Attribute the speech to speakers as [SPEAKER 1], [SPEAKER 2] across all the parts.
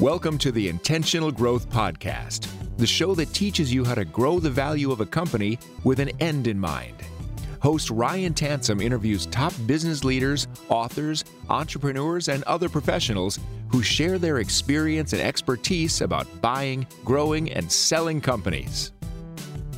[SPEAKER 1] Welcome to the Intentional Growth Podcast, the show that teaches you how to grow the value of a company with an end in mind. Host Ryan Tansom interviews top business leaders, authors, entrepreneurs, and other professionals who share their experience and expertise about buying, growing, and selling companies.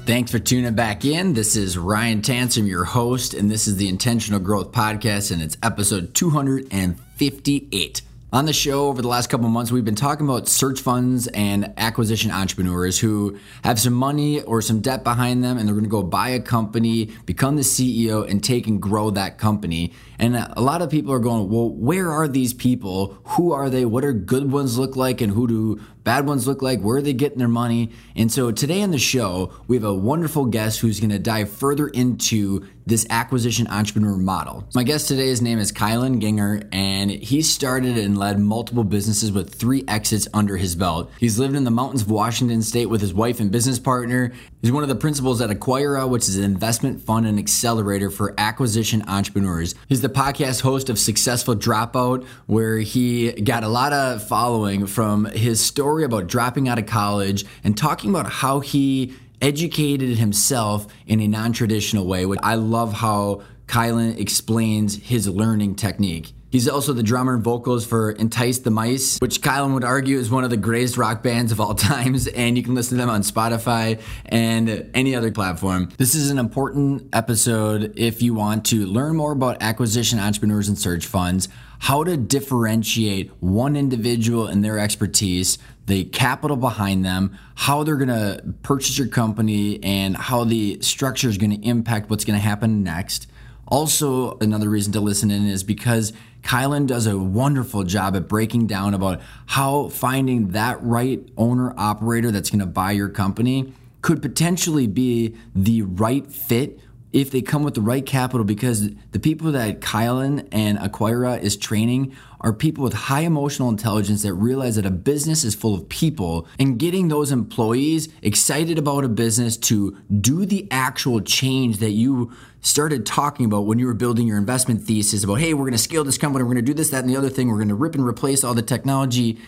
[SPEAKER 2] Thanks for tuning back in. This is Ryan Tansom, your host, and this is the Intentional Growth Podcast, and it's episode 258. On the show over the last couple of months, we've been talking about search funds and acquisition entrepreneurs who have some money or some debt behind them and they're going to go buy a company, become the CEO, and take and grow that company. And a lot of people are going, well, where are these people? Who are they? What are good ones look like? And who do bad ones look like? Where are they getting their money? And so today on the show, we have a wonderful guest who's going to dive further into this acquisition entrepreneur model. My guest today's name is Kylan Ginger, and he started and led multiple businesses with three exits under his belt. He's lived in the mountains of Washington State with his wife and business partner. He's one of the principals at Acquira, which is an investment fund and accelerator for acquisition entrepreneurs. He's the podcast host of Successful Dropout, where he got a lot of following from his story about dropping out of college and talking about how he educated himself in a non traditional way. which I love how Kylan explains his learning technique. He's also the drummer and vocals for Entice the Mice, which Kylan would argue is one of the greatest rock bands of all times, and you can listen to them on Spotify and any other platform. This is an important episode if you want to learn more about acquisition entrepreneurs and search funds, how to differentiate one individual and their expertise, the capital behind them, how they're going to purchase your company, and how the structure is going to impact what's going to happen next. Also, another reason to listen in is because Kylan does a wonderful job at breaking down about how finding that right owner operator that's going to buy your company could potentially be the right fit if they come with the right capital because the people that Kylan and Acquira is training are people with high emotional intelligence that realize that a business is full of people and getting those employees excited about a business to do the actual change that you started talking about when you were building your investment thesis about hey we're going to scale this company we're going to do this that and the other thing we're going to rip and replace all the technology.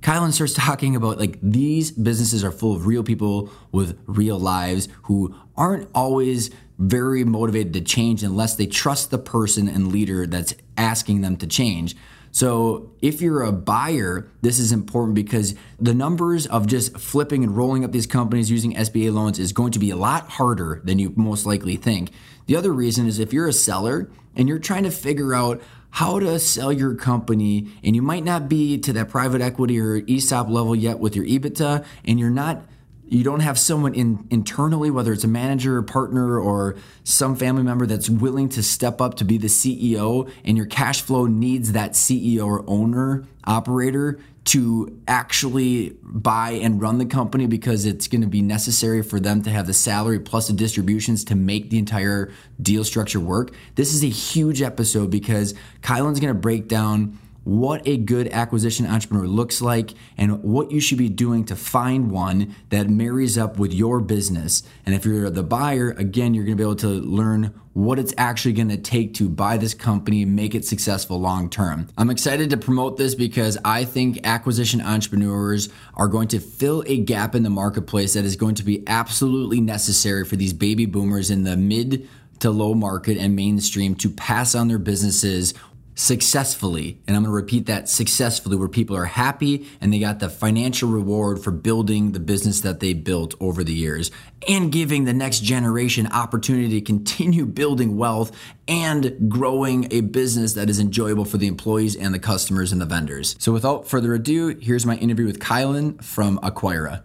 [SPEAKER 2] Kylan starts talking about like these businesses are full of real people with real lives who aren't always very motivated to change unless they trust the person and leader that's asking them to change. So, if you're a buyer, this is important because the numbers of just flipping and rolling up these companies using SBA loans is going to be a lot harder than you most likely think. The other reason is if you're a seller and you're trying to figure out how to sell your company, and you might not be to that private equity or ESOP level yet with your EBITDA, and you're not you don't have someone in internally whether it's a manager or partner or some family member that's willing to step up to be the CEO and your cash flow needs that CEO or owner operator to actually buy and run the company because it's going to be necessary for them to have the salary plus the distributions to make the entire deal structure work. This is a huge episode because Kylan's going to break down what a good acquisition entrepreneur looks like and what you should be doing to find one that marries up with your business. And if you're the buyer, again, you're going to be able to learn what it's actually going to take to buy this company and make it successful long term. I'm excited to promote this because I think acquisition entrepreneurs are going to fill a gap in the marketplace that is going to be absolutely necessary for these baby boomers in the mid to low market and mainstream to pass on their businesses successfully. And I'm going to repeat that successfully, where people are happy and they got the financial reward for building the business that they built over the years and giving the next generation opportunity to continue building wealth and growing a business that is enjoyable for the employees and the customers and the vendors. So without further ado, here's my interview with Kylan from Acquira.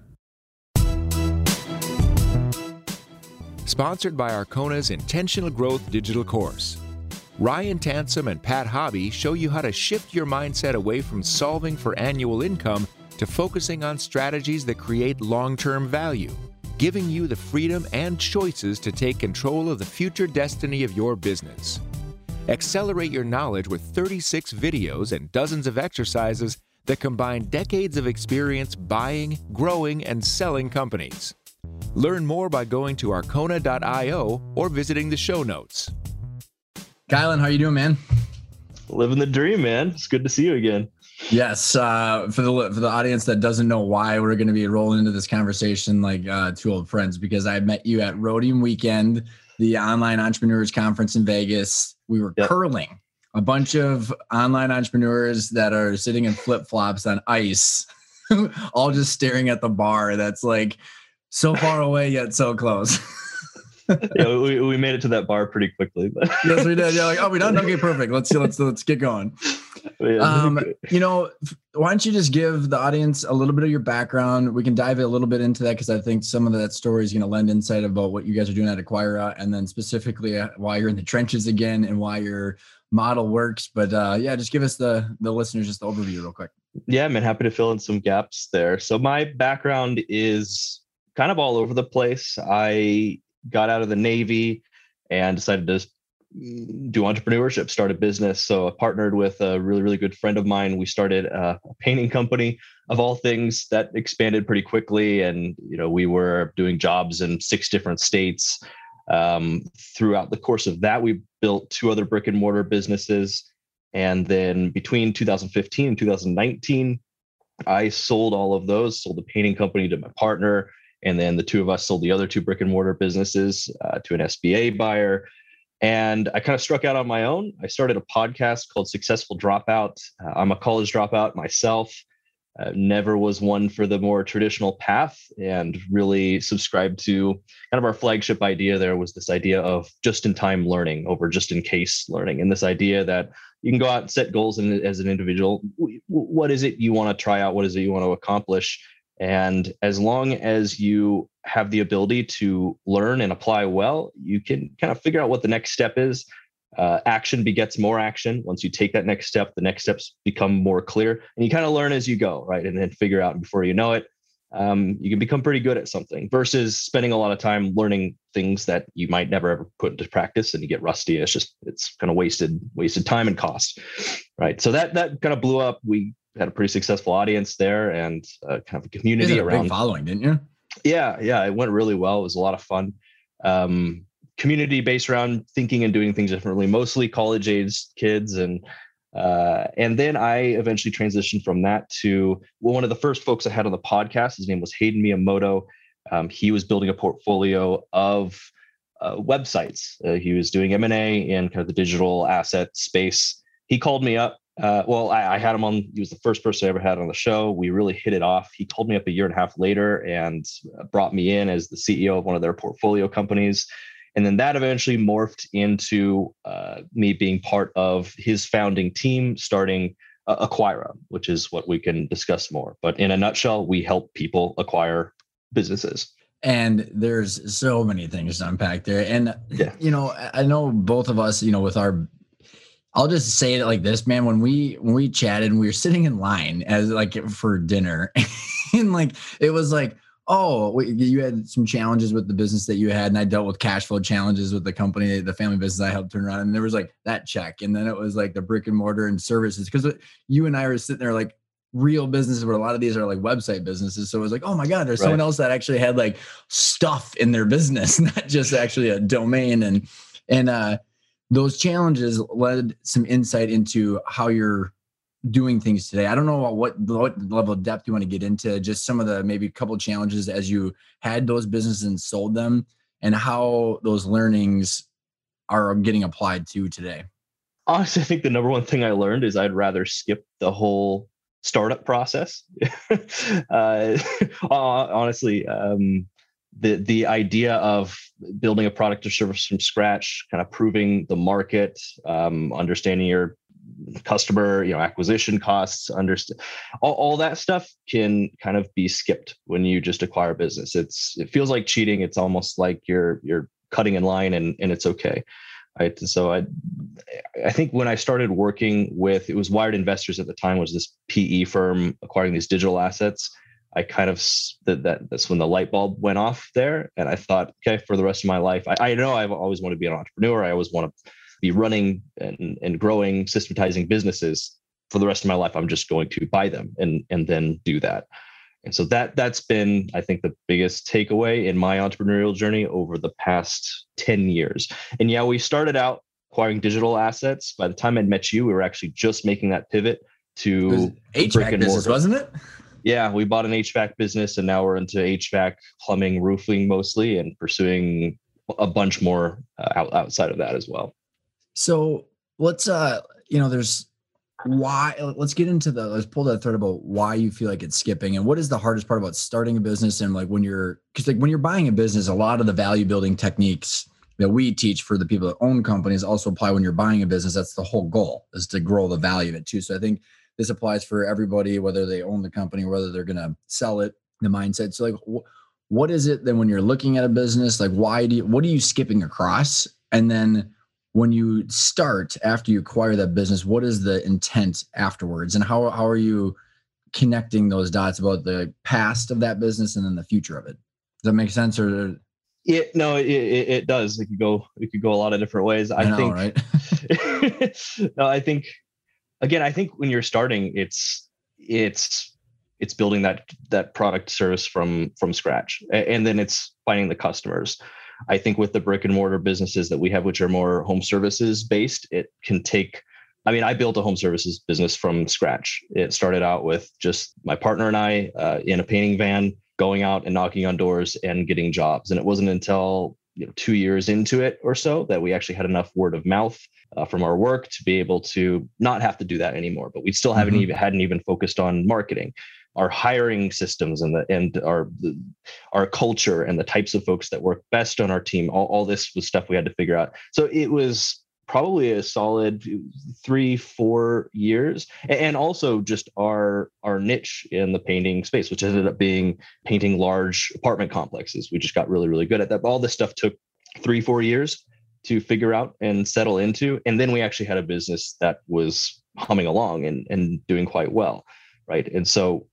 [SPEAKER 1] Sponsored by Arcona's Intentional Growth Digital Course. Ryan Tansom and Pat Hobby show you how to shift your mindset away from solving for annual income to focusing on strategies that create long term value, giving you the freedom and choices to take control of the future destiny of your business. Accelerate your knowledge with 36 videos and dozens of exercises that combine decades of experience buying, growing, and selling companies. Learn more by going to arkona.io or visiting the show notes.
[SPEAKER 2] Kylan, how you doing, man?
[SPEAKER 3] Living the dream, man. It's good to see you again.
[SPEAKER 2] Yes, uh, for the for the audience that doesn't know why we're going to be rolling into this conversation like uh, two old friends, because I met you at Rhodium Weekend, the online entrepreneurs conference in Vegas. We were yep. curling a bunch of online entrepreneurs that are sitting in flip flops on ice, all just staring at the bar. That's like so far away yet so close.
[SPEAKER 3] yeah, we, we made it to that bar pretty quickly. But.
[SPEAKER 2] yes, we did. Yeah, like, oh, we done. Okay, perfect. Let's see. Let's let's get going. Um, you know, why don't you just give the audience a little bit of your background? We can dive a little bit into that because I think some of that story is going to lend insight about what you guys are doing at Acquira, and then specifically uh, why you're in the trenches again and why your model works. But uh, yeah, just give us the the listeners just the overview real quick.
[SPEAKER 3] Yeah, I'm happy to fill in some gaps there. So my background is kind of all over the place. I got out of the Navy and decided to do entrepreneurship, start a business. So I partnered with a really, really good friend of mine. We started a, painting company of all things that expanded pretty quickly. And, you know, we were doing jobs in six different states. Um, throughout the course of that, we built two other brick and mortar businesses. And then between 2015 and 2019, I sold all of those, sold the painting company to my partner, and then the two of us sold the other two brick and mortar businesses uh, to an SBA buyer. And I kind of struck out on my own. I started a podcast called Successful Dropout. Uh, I'm a college dropout myself. Uh, never was one for the more traditional path and really subscribed to kind of our flagship idea there was this idea of just in time learning over just in case learning and this idea that you can go out and set goals as an individual what is it you want to try out what is it you want to accomplish and as long as you have the ability to learn and apply well, you can kind of figure out what the next step is. Uh, action begets more action. Once you take that next step, the next steps become more clear, and you kind of learn as you go, right? And then figure out before you know it, um, you can become pretty good at something. Versus spending a lot of time learning things that you might never ever put into practice, and you get rusty. It's just it's kind of wasted wasted time and cost, right? So that that kind of blew up. We had a pretty successful audience there and uh, kind of a community
[SPEAKER 2] a
[SPEAKER 3] around
[SPEAKER 2] following, didn't you?
[SPEAKER 3] Yeah, yeah, it went really well. It was a lot of fun. Um, community based around thinking and doing things differently, mostly college age kids and uh, and then I eventually transitioned from that to well, one of the first folks I had on the podcast. His name was Hayden Miyamoto. Um, he was building a portfolio of uh, websites. Uh, he was doing M and A in kind of the digital asset space. He called me up uh, well, I, I, had him on. He was the first person I ever had on the show. We really hit it off. He called me up a year and a half later and brought me in as the CEO of one of their portfolio companies. And then that eventually morphed into uh, me being part of his founding team, starting uh, Acquira, which is what we can discuss more. But in a nutshell, we help people acquire businesses.
[SPEAKER 2] And there's so many things to unpack there. And, yeah. you know, I know both of us, you know, with our I'll just say it like this, man. When we when we chatted, and we were sitting in line as like for dinner, and like it was like, oh, you had some challenges with the business that you had, and I dealt with cash flow challenges with the company, the family business I helped turn around, and there was like that check, and then it was like the brick and mortar and services because you and I were sitting there like real businesses where a lot of these are like website businesses. So it was like, oh my God, there's right. someone else that actually had like stuff in their business, not just actually a domain and and uh those challenges led some insight into how you're doing things today. I don't know what, what level of depth you want to get into, just some of the maybe a couple challenges as you had those businesses and sold them and how those learnings are getting applied to today.
[SPEAKER 3] Honestly, I think the number one thing I learned is I'd rather skip the whole startup process. uh, honestly, um, the the idea of building a product or service from scratch, kind of proving the market, um, understanding your customer, you know, acquisition costs, understand all, all that stuff can kind of be skipped when you just acquire a business. It's it feels like cheating. It's almost like you're you're cutting in line and and it's okay. Right. And so I I think when I started working with it was Wired Investors at the time was this PE firm acquiring these digital assets I kind of that, that that's when the light bulb went off there, and I thought, okay, for the rest of my life, I, I know I've always wanted to be an entrepreneur. I always want to be running and, and growing, systematizing businesses. For the rest of my life, I'm just going to buy them and and then do that. And so that that's been, I think, the biggest takeaway in my entrepreneurial journey over the past 10 years. And yeah, we started out acquiring digital assets. By the time I'd met you, we were actually just making that pivot to
[SPEAKER 2] HVAC business, wasn't it?
[SPEAKER 3] Yeah, we bought an HVAC business and now we're into HVAC, plumbing, roofing mostly, and pursuing a bunch more uh, out, outside of that as well.
[SPEAKER 2] So let's, uh, you know, there's why let's get into the let's pull that thread about why you feel like it's skipping and what is the hardest part about starting a business and like when you're because like when you're buying a business a lot of the value building techniques that we teach for the people that own companies also apply when you're buying a business that's the whole goal is to grow the value of it too so i think this applies for everybody whether they own the company or whether they're going to sell it the mindset. So like wh- what is it then when you're looking at a business like why do you what are you skipping across? And then when you start after you acquire that business what is the intent afterwards? And how, how are you connecting those dots about the past of that business and then the future of it? Does that make sense or
[SPEAKER 3] it no it, it, does. It could go it could go a lot of different ways. I, I know, think right? no i think again i think when you're starting it's it's it's building that that product service from from scratch and then it's finding the customers I think with the brick and mortar businesses that we have, which are more home services based, it can take. I mean, I built a home services business from scratch. It started out with just my partner and I uh, in a painting van, going out and knocking on doors and getting jobs. And it wasn't until you know, two years into it or so that we actually had enough word of mouth uh, from our work to be able to not have to do that anymore. But we still haven't mm-hmm. even hadn't even focused on marketing our hiring systems and the and our the, our culture and the types of folks that work best on our team all, all this was stuff we had to figure out so it was probably a solid three four years. And also just our our niche in the painting space which ended up being painting large apartment complexes. We just got really really good at that. All this stuff took three four years to figure out and settle into. And then we actually had a business that was humming along and and doing quite well right? And so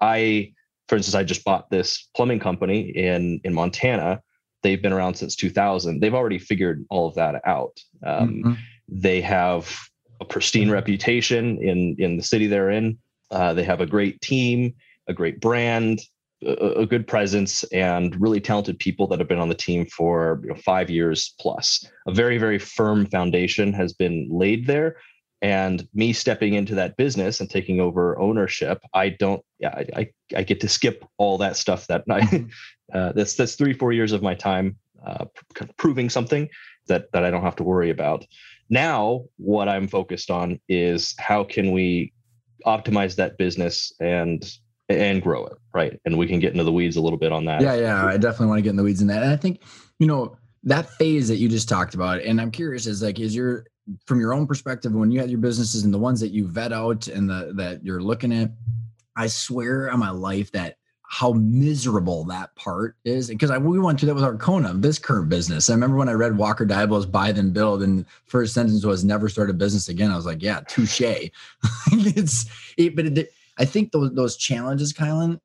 [SPEAKER 3] I, for instance, I just bought this plumbing company in in Montana. They've been around since 2000. They've already figured all of that out. Um, mm-hmm. They have a pristine reputation in in the city they're in. Uh, they have a great team, a great brand, a, a, good presence, and really talented people that have been on the team for you know, five years plus. A very very firm foundation has been laid there, and me stepping into that business and taking over ownership i don't yeah i i, I get to skip all that stuff that i mm-hmm. uh, that's that's three four years of my time uh, proving something that that i don't have to worry about. Now what i'm focused on is how can we optimize that business and and grow it right? And we can get into the weeds a little bit on that.
[SPEAKER 2] Yeah yeah i definitely want to get in the weeds in that. And i think you know that phase that you just talked about and i'm curious is like is your from your own perspective, when you have your businesses and the ones that you vet out and the that you're looking at, I swear on my life that how miserable that part is because we went through that with Arkona, this current business. I remember when I read Walker Deibel's Buy Then Build, and first sentence was never start a business again. I was like, yeah, touche. it's it, but it, I think those those challenges, Kylan,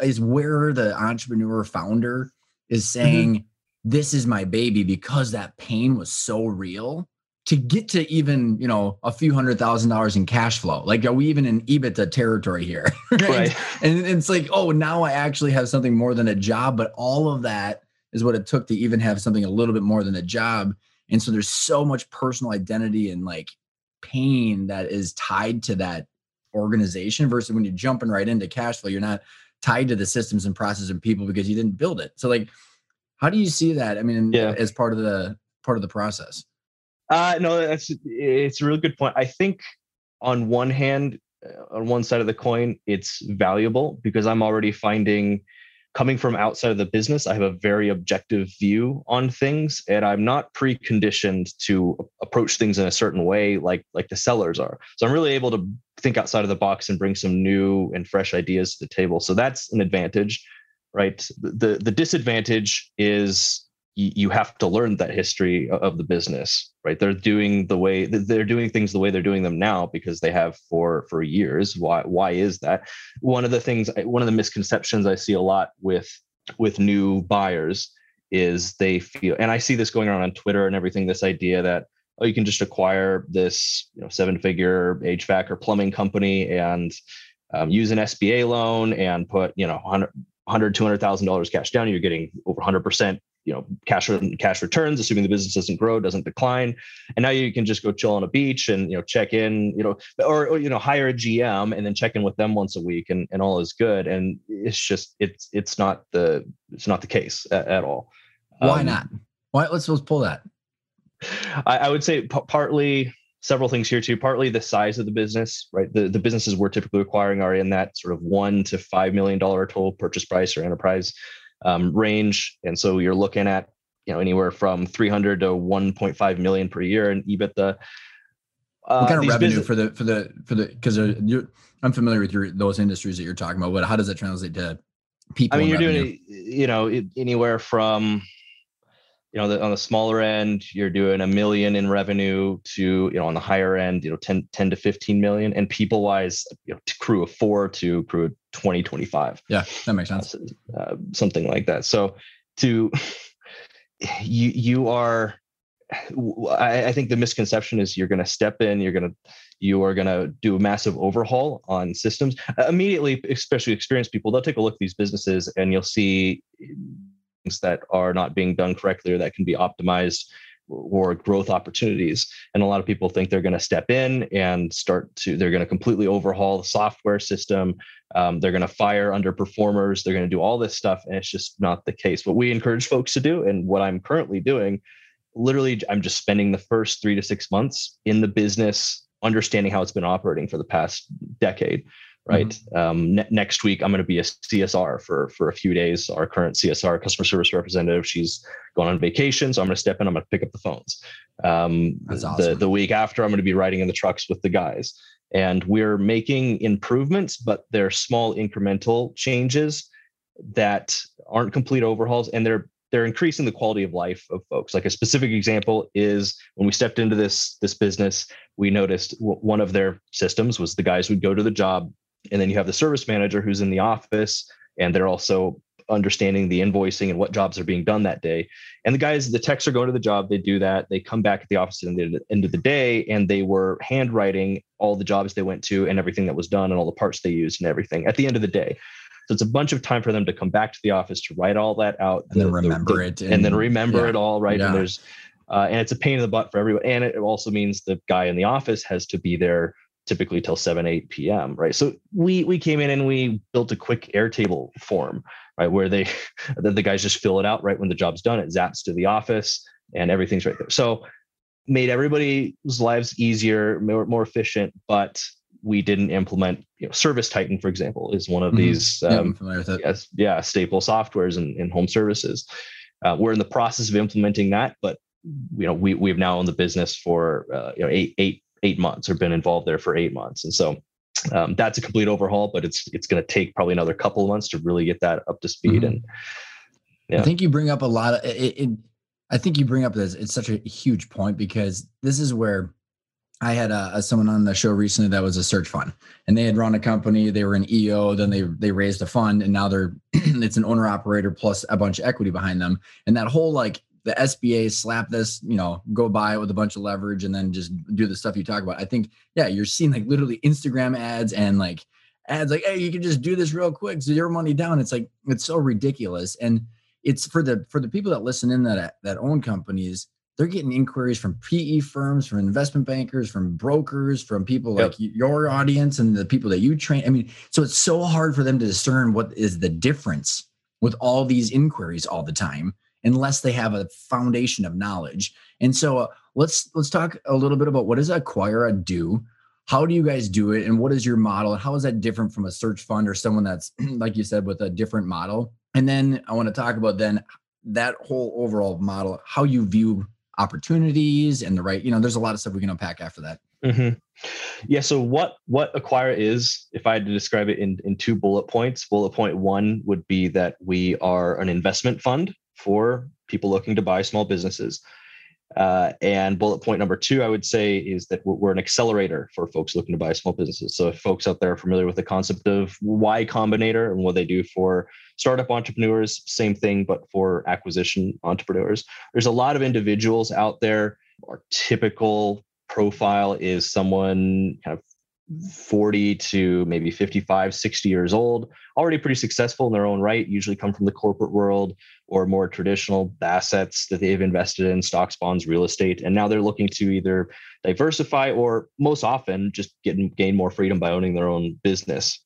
[SPEAKER 2] is where the entrepreneur founder is mm-hmm. saying, mm-hmm. "This is my baby," because that pain was so real to get to even you know a few hundred thousand dollars in cash flow. Like are we even in ebitda territory here?
[SPEAKER 3] Right, right.
[SPEAKER 2] And, and it's like oh now i actually have something more than a job but all of that is what it took to even have something a little bit more than a job. And so there's so much personal identity and like pain that is tied to that organization versus when you're jumping right into cash flow you're not tied to the systems and processes and people because you didn't build it. So like how do you see that? I mean yeah. as part of the part of the process
[SPEAKER 3] uh, no, that's it's a really good point. I think on one hand, uh, on one side of the coin, it's valuable because I'm already finding coming from outside of the business, I have a very objective view on things, and I'm not preconditioned to approach things in a certain way like like the sellers are. So I'm really able to think outside of the box and bring some new and fresh ideas to the table. So that's an advantage, right? The the disadvantage is you have to learn that history of the business right? They're doing the way they're doing things the way they're doing them now because they have for for years. Why why is that? One of the things one of the misconceptions i see a lot with with new buyers is they feel and i see this going around on twitter and everything this idea that oh you can just acquire this you know seven figure hvac or plumbing company and um, use an sba loan and put you know 100 100 200000 dollars cash down you're getting over 100% you know cash cash returns assuming the business doesn't grow doesn't decline. And now you can just go chill on a beach and you know check in you know or, or you know hire a gm and then check in with them once a week and, and all is good. And it's just it's it's not the it's not the case at, at all.
[SPEAKER 2] Why um, not? Why let's let's pull that.
[SPEAKER 3] I, I would say p- partly several things here too. Partly the size of the business, right? The the businesses we're typically acquiring are in that sort of one to five million dollar total purchase price or enterprise um, range, and so you're looking at you know anywhere from 300 to 1.5 million per year in EBITDA.
[SPEAKER 2] Uh, what kind of revenue business- for the for the for the because I'm familiar with your those industries that you're talking about, but how does that translate to people?
[SPEAKER 3] I mean, you're revenue? doing you know anywhere from you know, the, on the smaller end, you're doing a million in revenue to, you know, on the higher end, you know, 10, 10 to 15 million and people wise, you know, to crew of four to crew of 20, 25.
[SPEAKER 2] Yeah, that makes sense.
[SPEAKER 3] Uh, something like that. So to, you, you are, I, I think the misconception is you're going to step in, you're going to, you are going to do a massive overhaul on systems uh, immediately, especially experienced people. They'll take a look at these businesses and you'll see that are not being done correctly or that can be optimized or growth opportunities. And a lot of people think they're going to step in and start to, they're going to completely overhaul the software system. Um, they're going to fire underperformers. They're going to do all this stuff. And it's just not the case. What we encourage folks to do, and what I'm currently doing, literally, I'm just spending the first three to six months in the business, understanding how it's been operating for the past decade right? Mm-hmm. Um, ne- next week, I'm going to be a CSR for for a few days. Our current CSR customer service representative, she's going on vacation, so I'm going to step in. I'm going to pick up the phones. Um, That's awesome. The the week after, I'm going to be riding in the trucks with the guys, and we're making improvements, but they're small incremental changes that aren't complete overhauls, and they're they're increasing the quality of life of folks. Like a specific example is when we stepped into this this business, we noticed w- one of their systems was the guys would go to the job and then you have the service manager who's in the office and they're also understanding the invoicing and what jobs are being done that day. And the guys, the techs are going to the job, they do that, they come back at the office at the end of the day, and they were handwriting all the jobs they went to and everything that was done and all the parts they used and everything at the end of the day. So it's a bunch of time for them to come back to the office to write all that out
[SPEAKER 2] and the, then remember the,
[SPEAKER 3] it and, and, then remember yeah, it all right. Yeah. And there's uh, and it's a pain in the butt for everyone. And it also means the guy in the office has to be there typically till 7 8 p.m right? So we we came in and we built a quick airtable form right? Where they the, the guys just fill it out right when the job's done. It zaps to the office and everything's right there. So made everybody's lives easier more, more efficient but we didn't implement you know service titan for example is one of mm-hmm. these um, yeah, yes, yeah staple softwares and, and home services. Uh, we're in the process of implementing that but you know we we've now owned the business for uh, you know eight eight eight months or been involved there for eight months. And so um, that's a complete overhaul, but it's it's going to take probably another couple of months to really get that up to speed. Mm-hmm. And
[SPEAKER 2] yeah. I think you bring up a lot of it, it I think you bring up this. It's such a huge point because this is where I had a, a, someone on the show recently that was a search fund, and they had run a company. They were an EO, then they they raised a fund, and now they're it's an owner operator plus a bunch of equity behind them. And that whole like the SBA slap this, you know, go buy it with a bunch of leverage and then just do the stuff you talk about. I think, yeah, you're seeing like literally Instagram ads and like ads like, hey, you can just do this real quick, zero money down. It's like it's so ridiculous. And it's for the for the people that listen in that that own companies, they're getting inquiries from PE firms, from investment bankers, from brokers, from people yep. like your audience and the people that you train. I mean, so it's so hard for them to discern what is the difference with all these inquiries all the time unless they have a foundation of knowledge. And so uh, let's let's talk a little bit about what does Acquira do? How do you guys do it and what is your model and how is that different from a search fund or someone that's like you said with a different model? And then I want to talk about then that whole overall model, how you view opportunities and the right, you know, there's a lot of stuff we can unpack after that.
[SPEAKER 3] Mm-hmm. Yeah. So what what Acquira is, if I had to describe it in in two bullet points, bullet point one would be that we are an investment fund for people looking to buy small businesses. Uh, and bullet point number two, I would say, is that we're an accelerator for folks looking to buy small businesses. So, if folks out there are familiar with the concept of Y Combinator and what they do for startup entrepreneurs, same thing, but for acquisition entrepreneurs, there's a lot of individuals out there. Our typical profile is someone kind of 40 to maybe 55, 60 years old, already pretty successful in their own right, usually come from the corporate world or more traditional assets that they've invested in, stocks, bonds, real estate. And now they're looking to either diversify or most often just get gain more freedom by owning their own business.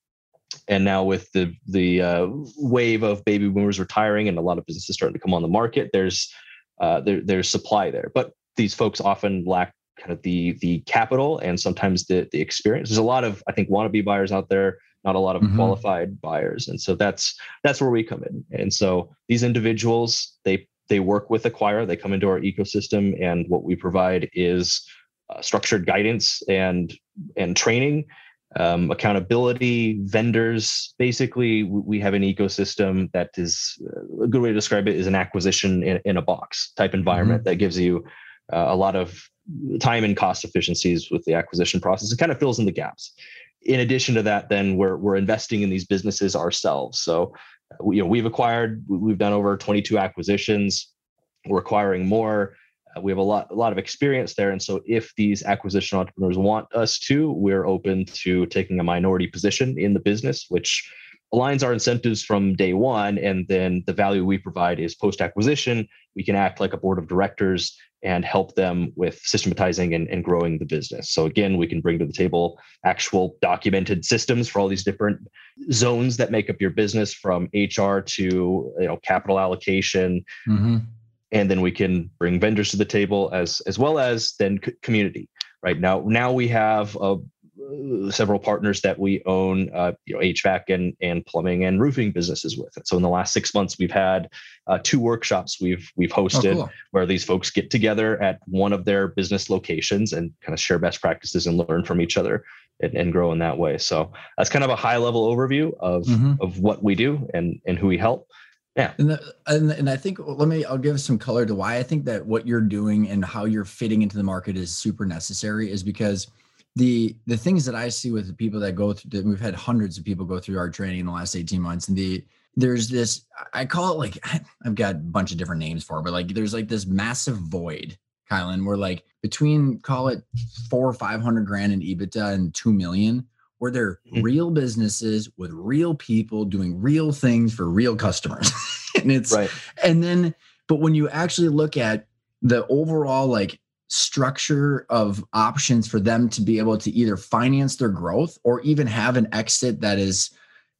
[SPEAKER 3] And now with the the uh, wave of baby boomers retiring and a lot of businesses starting to come on the market, there's uh, there, there's supply there. But these folks often lack kind of the the capital and sometimes the the experience. There's a lot of I think wannabe buyers out there, not a lot of mm-hmm. qualified buyers, and so that's that's where we come in. And so these individuals they they work with Acquira, they come into our ecosystem, and what we provide is uh, structured guidance and and training. Um, accountability, vendors. Basically, we have an ecosystem that is uh, a good way to describe it is an acquisition in, in a box type environment mm-hmm. that gives you uh, a lot of time and cost efficiencies with the acquisition process. It kind of fills in the gaps. In addition to that, then we're we're investing in these businesses ourselves. So, you know, we've acquired, we've done over 22 acquisitions. We're acquiring more. Uh, we have a lot a lot of experience there, and so if these acquisition entrepreneurs want us to, we're open to taking a minority position in the business, which aligns our incentives from day one and then the value we provide is post acquisition we can act like a board of directors and help them with systematizing and, and growing the business. So again, we can bring to the table actual documented systems for all these different zones that make up your business from HR to you know capital allocation. Mm-hmm. And then we can bring vendors to the table as as well as then community. Right now, now we have a several partners that we own, uh, you know, HVAC and and plumbing and roofing businesses with. And so in the last six months, we've had uh, two workshops we've we've oh, hosted oh, cool. where these folks get together at one of their business locations and kind of share best practices and learn from each other and, and grow in that way. So that's kind of a high level overview of mm-hmm. of what we do and and who we help. Yeah.
[SPEAKER 2] And, the, and and I think let me I'll give some color to why I think that what you're doing and how you're fitting into the market is super necessary is because the the things that I see with the people that go through we've had hundreds of people go through our training in the last 18 months and the there's this I call it like I've got a bunch of different names for it, but like there's like this massive void, Kylan, where like between call it four or five hundred grand in EBITDA and two million, where they're mm-hmm. real businesses with real people doing real things for real customers. and it's right. and then but when you actually look at the overall like structure of options for them to be able to either finance their growth or even have an exit that is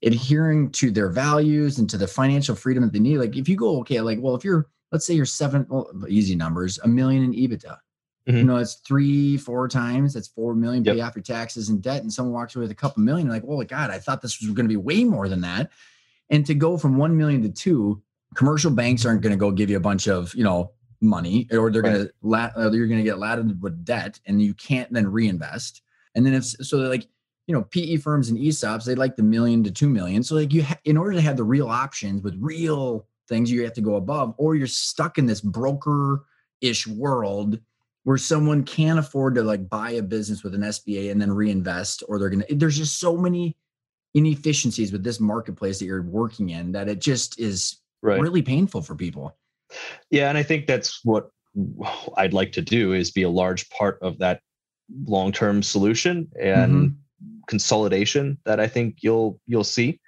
[SPEAKER 2] adhering to their values and to the financial freedom that they need. Like if you go, okay, like, well, if you're, let's say you're seven, well, easy numbers, a million in EBITDA, mm-hmm. you know, it's three, four times, that's 4 million pay off your taxes and debt. And someone walks away with a couple million, like, oh God, I thought this was going to be way more than that. And to go from 1 million to two, commercial banks aren't going to go give you a bunch of, you know, money or they're right. going to la- uh, you're going to get laden with debt and you can't then reinvest and then if so like you know pe firms and esops they like the million to two million so like you ha- in order to have the real options with real things you have to go above or you're stuck in this broker ish world where someone can't afford to like buy a business with an sba and then reinvest or they're going to there's just so many inefficiencies with this marketplace that you're working in that it just is right. really painful for people
[SPEAKER 3] yeah, and I think that's what I'd like to do is be a large part of that long-term solution and mm-hmm. consolidation that I think you'll you'll see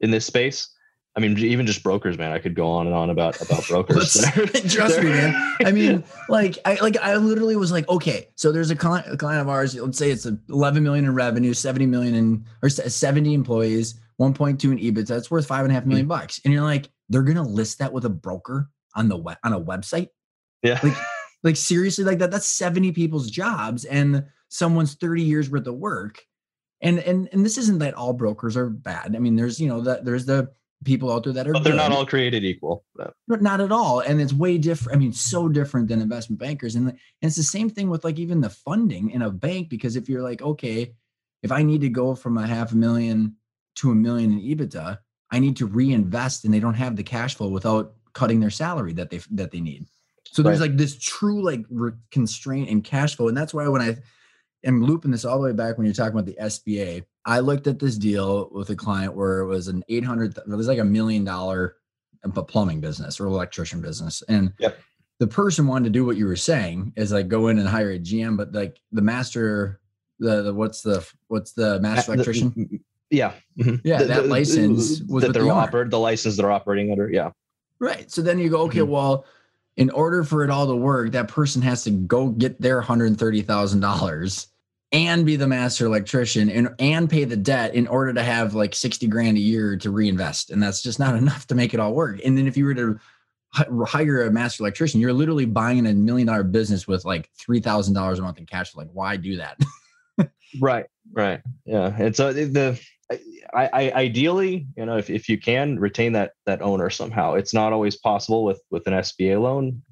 [SPEAKER 3] in this space. I mean, even just brokers, man. I could go on and on about about brokers.
[SPEAKER 2] trust me, man. I mean, like, I like, I literally was like, okay, so there's a client, a client of ours. Let's say it's 11 million in revenue, 70 million in or 70 employees, 1.2 in EBITDA. It's worth five and a half million mm-hmm. bucks, and you're like, they're gonna list that with a broker on the web on a website.
[SPEAKER 3] Yeah.
[SPEAKER 2] Like, like seriously, like that, that's 70 people's jobs and someone's 30 years worth of work. And and and this isn't that all brokers are bad. I mean, there's you know that there's the people out there that are
[SPEAKER 3] but they're good. not all created equal.
[SPEAKER 2] But not at all. And it's way different. I mean, so different than investment bankers. And, and it's the same thing with like even the funding in a bank, because if you're like, okay, if I need to go from a half a million to a million in EBITDA, I need to reinvest and they don't have the cash flow without cutting their salary that they that they need. So there's right. like this true like re- constraint in cash flow, and that's why when I am looping this all the way back when you're talking about the SBA, I looked at this deal with a client where it was an 800, it was like a million dollar uh, plumbing business or electrician business, and yep. the person wanted to do what you were saying is like go in and hire a GM, but like the master The, the what's the what's the master electrician?
[SPEAKER 3] Yeah,
[SPEAKER 2] yeah.
[SPEAKER 3] The,
[SPEAKER 2] that
[SPEAKER 3] the,
[SPEAKER 2] license was
[SPEAKER 3] that they're
[SPEAKER 2] the
[SPEAKER 3] offered, the license they're operating under. Yeah,
[SPEAKER 2] right. So then you go, okay, mm-hmm. well, in order for it all to work, that person has to go get their hundred and thirty thousand dollars and be the master electrician and and pay the debt in order to have like 60 grand a year to reinvest. And that's just not enough to make it all work. And then if you were to hire a master electrician you're literally buying a million dollar business with like $3000 a month in cash. Like why do that?
[SPEAKER 3] Right. Right. Yeah. And so the I, I, ideally you know if, if you can retain that that owner somehow it's not always possible with with an sba loan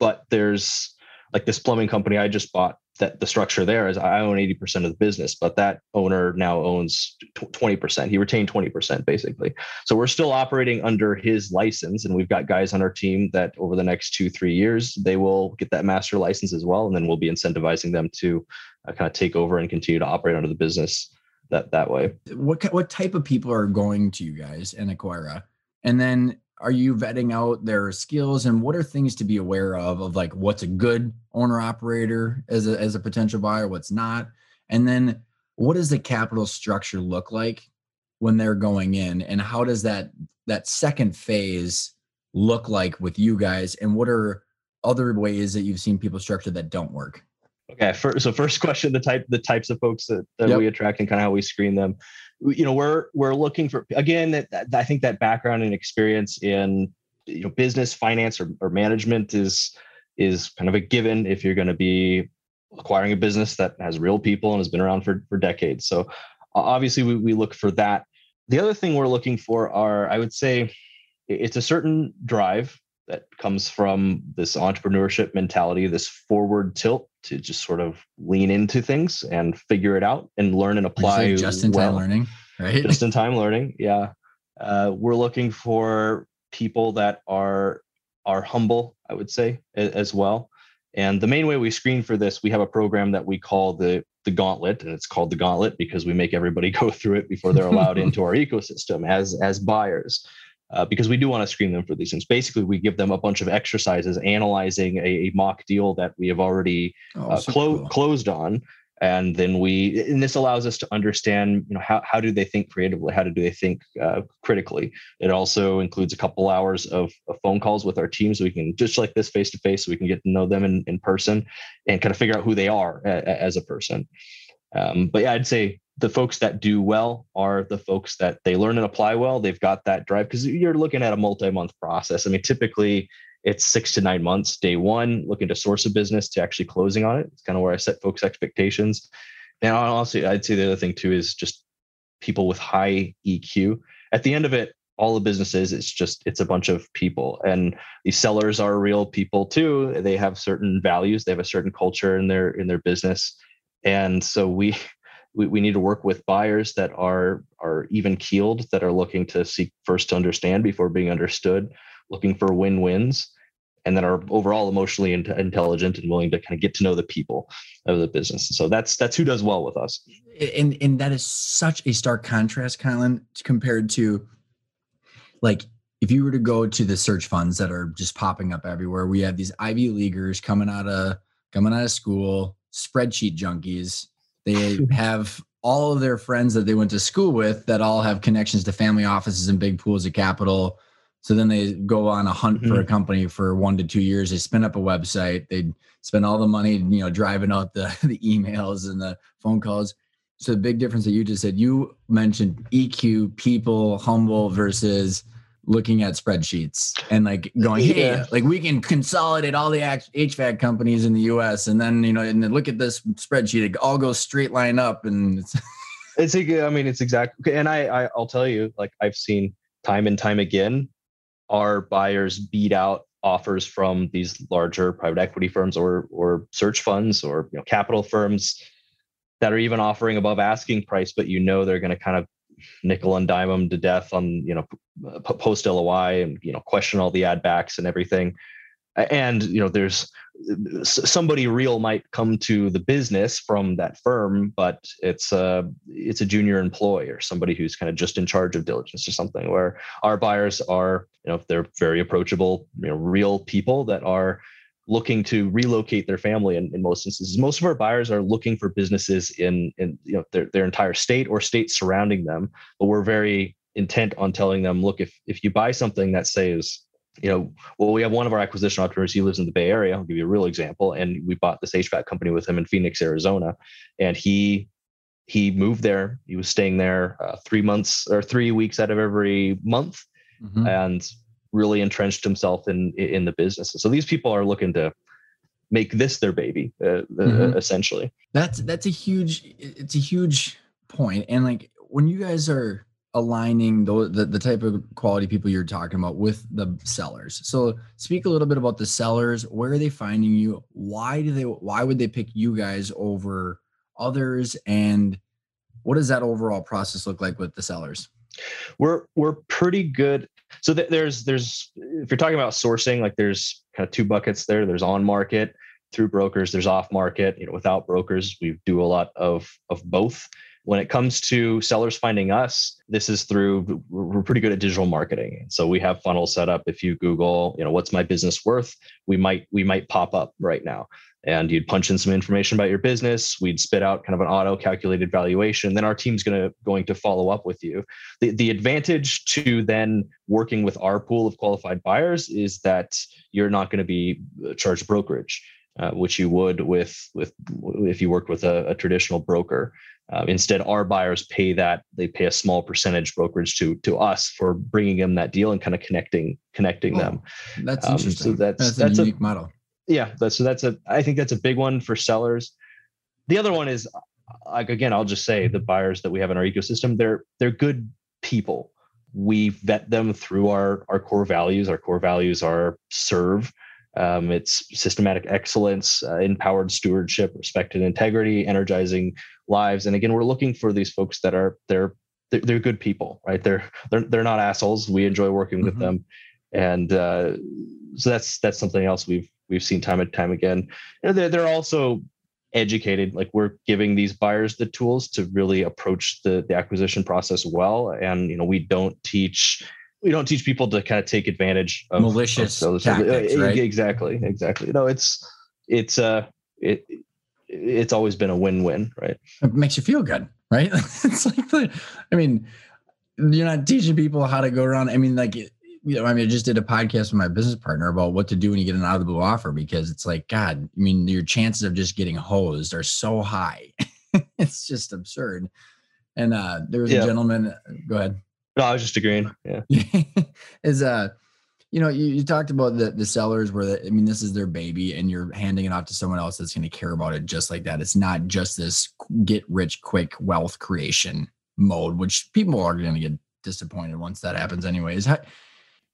[SPEAKER 3] but there's like this plumbing company i just bought that the structure there is I own 80% of the business, but that owner now owns 20%. He retained 20% basically. So we're still operating under his license. And we've got guys on our team that over the next two, three years, they will get that master license as well. And then we'll be incentivizing them to uh, kind of take over and continue to operate under the business that, that way.
[SPEAKER 2] What, what type of people are going to you guys in Acquira? And then are you vetting out their skills and what are things to be aware of of like what's a good owner operator as a, as a potential buyer what's not and then what does the capital structure look like when they're going in and how does that that second phase look like with you guys and what are other ways that you've seen people structure that don't work
[SPEAKER 3] okay first, so first question the type the types of folks that, that yep. we attract and kind of how we screen them. You know we're we're looking for again that, that, i think that background and experience in you know business finance or, or management is is kind of a given if you're going to be acquiring a business that has real people and has been around for for decades. So obviously we, we look for that. The other thing we're looking for are i would say it's a certain drive that comes from this entrepreneurship mentality this forward tilt to just sort of lean into things and figure it out and learn and apply
[SPEAKER 2] just in time well. learning right?
[SPEAKER 3] Just in time learning yeah. Uh, we're looking for people that are are humble i would say as well. And the main way we screen for this we have a program that we call the the gauntlet and it's called the gauntlet because we make everybody go through it before they're allowed into our ecosystem as as buyers uh, because we do want to screen them for these things. Basically, we give them a bunch of exercises analyzing a, a mock deal that we have already oh, uh, clo- cool. closed on. And then we, and this allows us to understand, you know, how, how do they think creatively? How do they think uh, critically? It also includes a couple hours of, of, phone calls with our team so we can, just like this face to face, so we can get to know them in, in person and kind of figure out who they are a, a, as a person. Um, but yeah, I'd say the folks that do well are the folks that they learn and apply well. They've got that drive because you're looking at a multi-month process. I mean, typically it's six to nine months. Day one, looking to source a business to actually closing on it. It's kind of where I set folks' expectations. And honestly, I'd say the other thing too is just people with high EQ. At the end of it, all the businesses, it's just it's a bunch of people, and these sellers are real people too. They have certain values. They have a certain culture in their in their business, and so we we, we need to work with buyers that are are even keeled that are looking to seek first to understand before being understood looking for win-wins and that are overall emotionally intelligent and willing to kind of get to know the people of the business. So that's that's who does well with us.
[SPEAKER 2] And and that is such a stark contrast Kylan compared to like if you were to go to the search funds that are just popping up everywhere we have these ivy leaguers coming out of coming out of school spreadsheet junkies they have all of their friends that they went to school with that all have connections to family offices and big pools of capital. So then they go on a hunt mm-hmm. for a mm-hmm. company for one to two years. They spin up a website. They spend all the money, you know, driving out the, the emails and the phone calls. So the big difference that you just said, you mentioned EQ, people, humble versus looking at spreadsheets and like going, hey, yeah. like we can consolidate all the HVAC companies in the U.S. and then you know, and then look at this spreadsheet, it all goes straight line up, and it's.
[SPEAKER 3] it's I mean, it's exactly, and I, I I'll tell you, like I've seen time and time again, our buyers beat out offers from these larger private equity firms or or search funds or you know capital firms that are even offering above asking price, but you know they're going to kind of nickel and dime them to death on you know post LOI and you know question all the ad backs and everything. And you know, there's somebody real might come to the business from that firm, but it's a it's a junior employee or somebody who's kind of just in charge of diligence or something. Where our buyers are, you know, they're very approachable, you know, real people that are looking to relocate their family in, in most instances. Most of our buyers are looking for businesses in in you know their, their entire state or states surrounding them. But we're very intent on telling them, look, if if you buy something that says, you know, well, we have one of our acquisition entrepreneurs. He lives in the Bay Area. I'll give you a real example. And we bought this HVAC company with him in Phoenix, Arizona, and he he moved there. He was staying there uh, three months or three weeks out of every month, mm-hmm. and really entrenched himself in in the business. So these people are looking to make this their baby, uh, uh, mm-hmm. essentially.
[SPEAKER 2] That's that's a huge it's a huge point, and like when you guys are aligning the, the, the type of quality people you're talking about with the sellers. So speak a little bit about the sellers. Where are they finding you? Why do they? Why would they pick you guys over others? And what does that overall process look like with the sellers?
[SPEAKER 3] We're we're pretty good. So th- there's there's if you're talking about sourcing like there's kind of two buckets there. There's on market through brokers. There's off market. You know without brokers we do a lot of of both when it comes to sellers finding us this is through we're pretty good at digital marketing. So we have funnels set up. If you google you know what's my business worth? We might we might pop up right now. And you'd punch in some information about your business. We'd spit out kind of an auto calculated valuation. Then our team's going to going to follow up with you. The, the advantage to then working with our pool of qualified buyers is that you're not going to be uh, charged brokerage uh, which you would with with if you worked with a, a traditional broker uh, instead our buyers pay that they pay a small percentage brokerage to to us for bringing them that deal and kind of connecting connecting oh, them
[SPEAKER 2] that's um, interesting. so that's that's, that's a unique a, model.
[SPEAKER 3] Yeah that's so that's a i think that's a big one for sellers. The other one is like again i'll just say the buyers that we have in our ecosystem they're they're good people. We vet them through our our core values. Our core values are serve. Um, it's systematic excellence uh, empowered stewardship respect and integrity energizing lives and again we're looking for these folks that are they're they're, they're good people right they're they're they're not assholes we enjoy working mm-hmm. with them and uh, so that's that's something else we've we've seen time and time again. And they're, they're also educated. Like we're giving these buyers the tools to really approach the, the acquisition process well. And, you know, we don't teach, we don't teach people to kind of take advantage of
[SPEAKER 2] malicious of tactics, right?
[SPEAKER 3] Exactly. Exactly. No, it's, it's, uh, it, it's always been a win-win, right?
[SPEAKER 2] It makes you feel good, right? it's like the, I mean, you're not teaching people how to go around. I mean, like you know, I mean, I just did a podcast with my business partner about what to do when you get an out of the blue offer because it's like, God, I mean, your chances of just getting hosed are so high. it's just absurd. And uh there was yeah. a gentleman, go ahead.
[SPEAKER 3] No, I was just agreeing. Yeah.
[SPEAKER 2] is uh, you know, you, you talked about the the sellers where the, I mean, this is their baby and you're handing it off to someone else that's going to care about it just like that. It's not just this get rich quick wealth creation mode, which people are going to get disappointed once that happens anyways. How,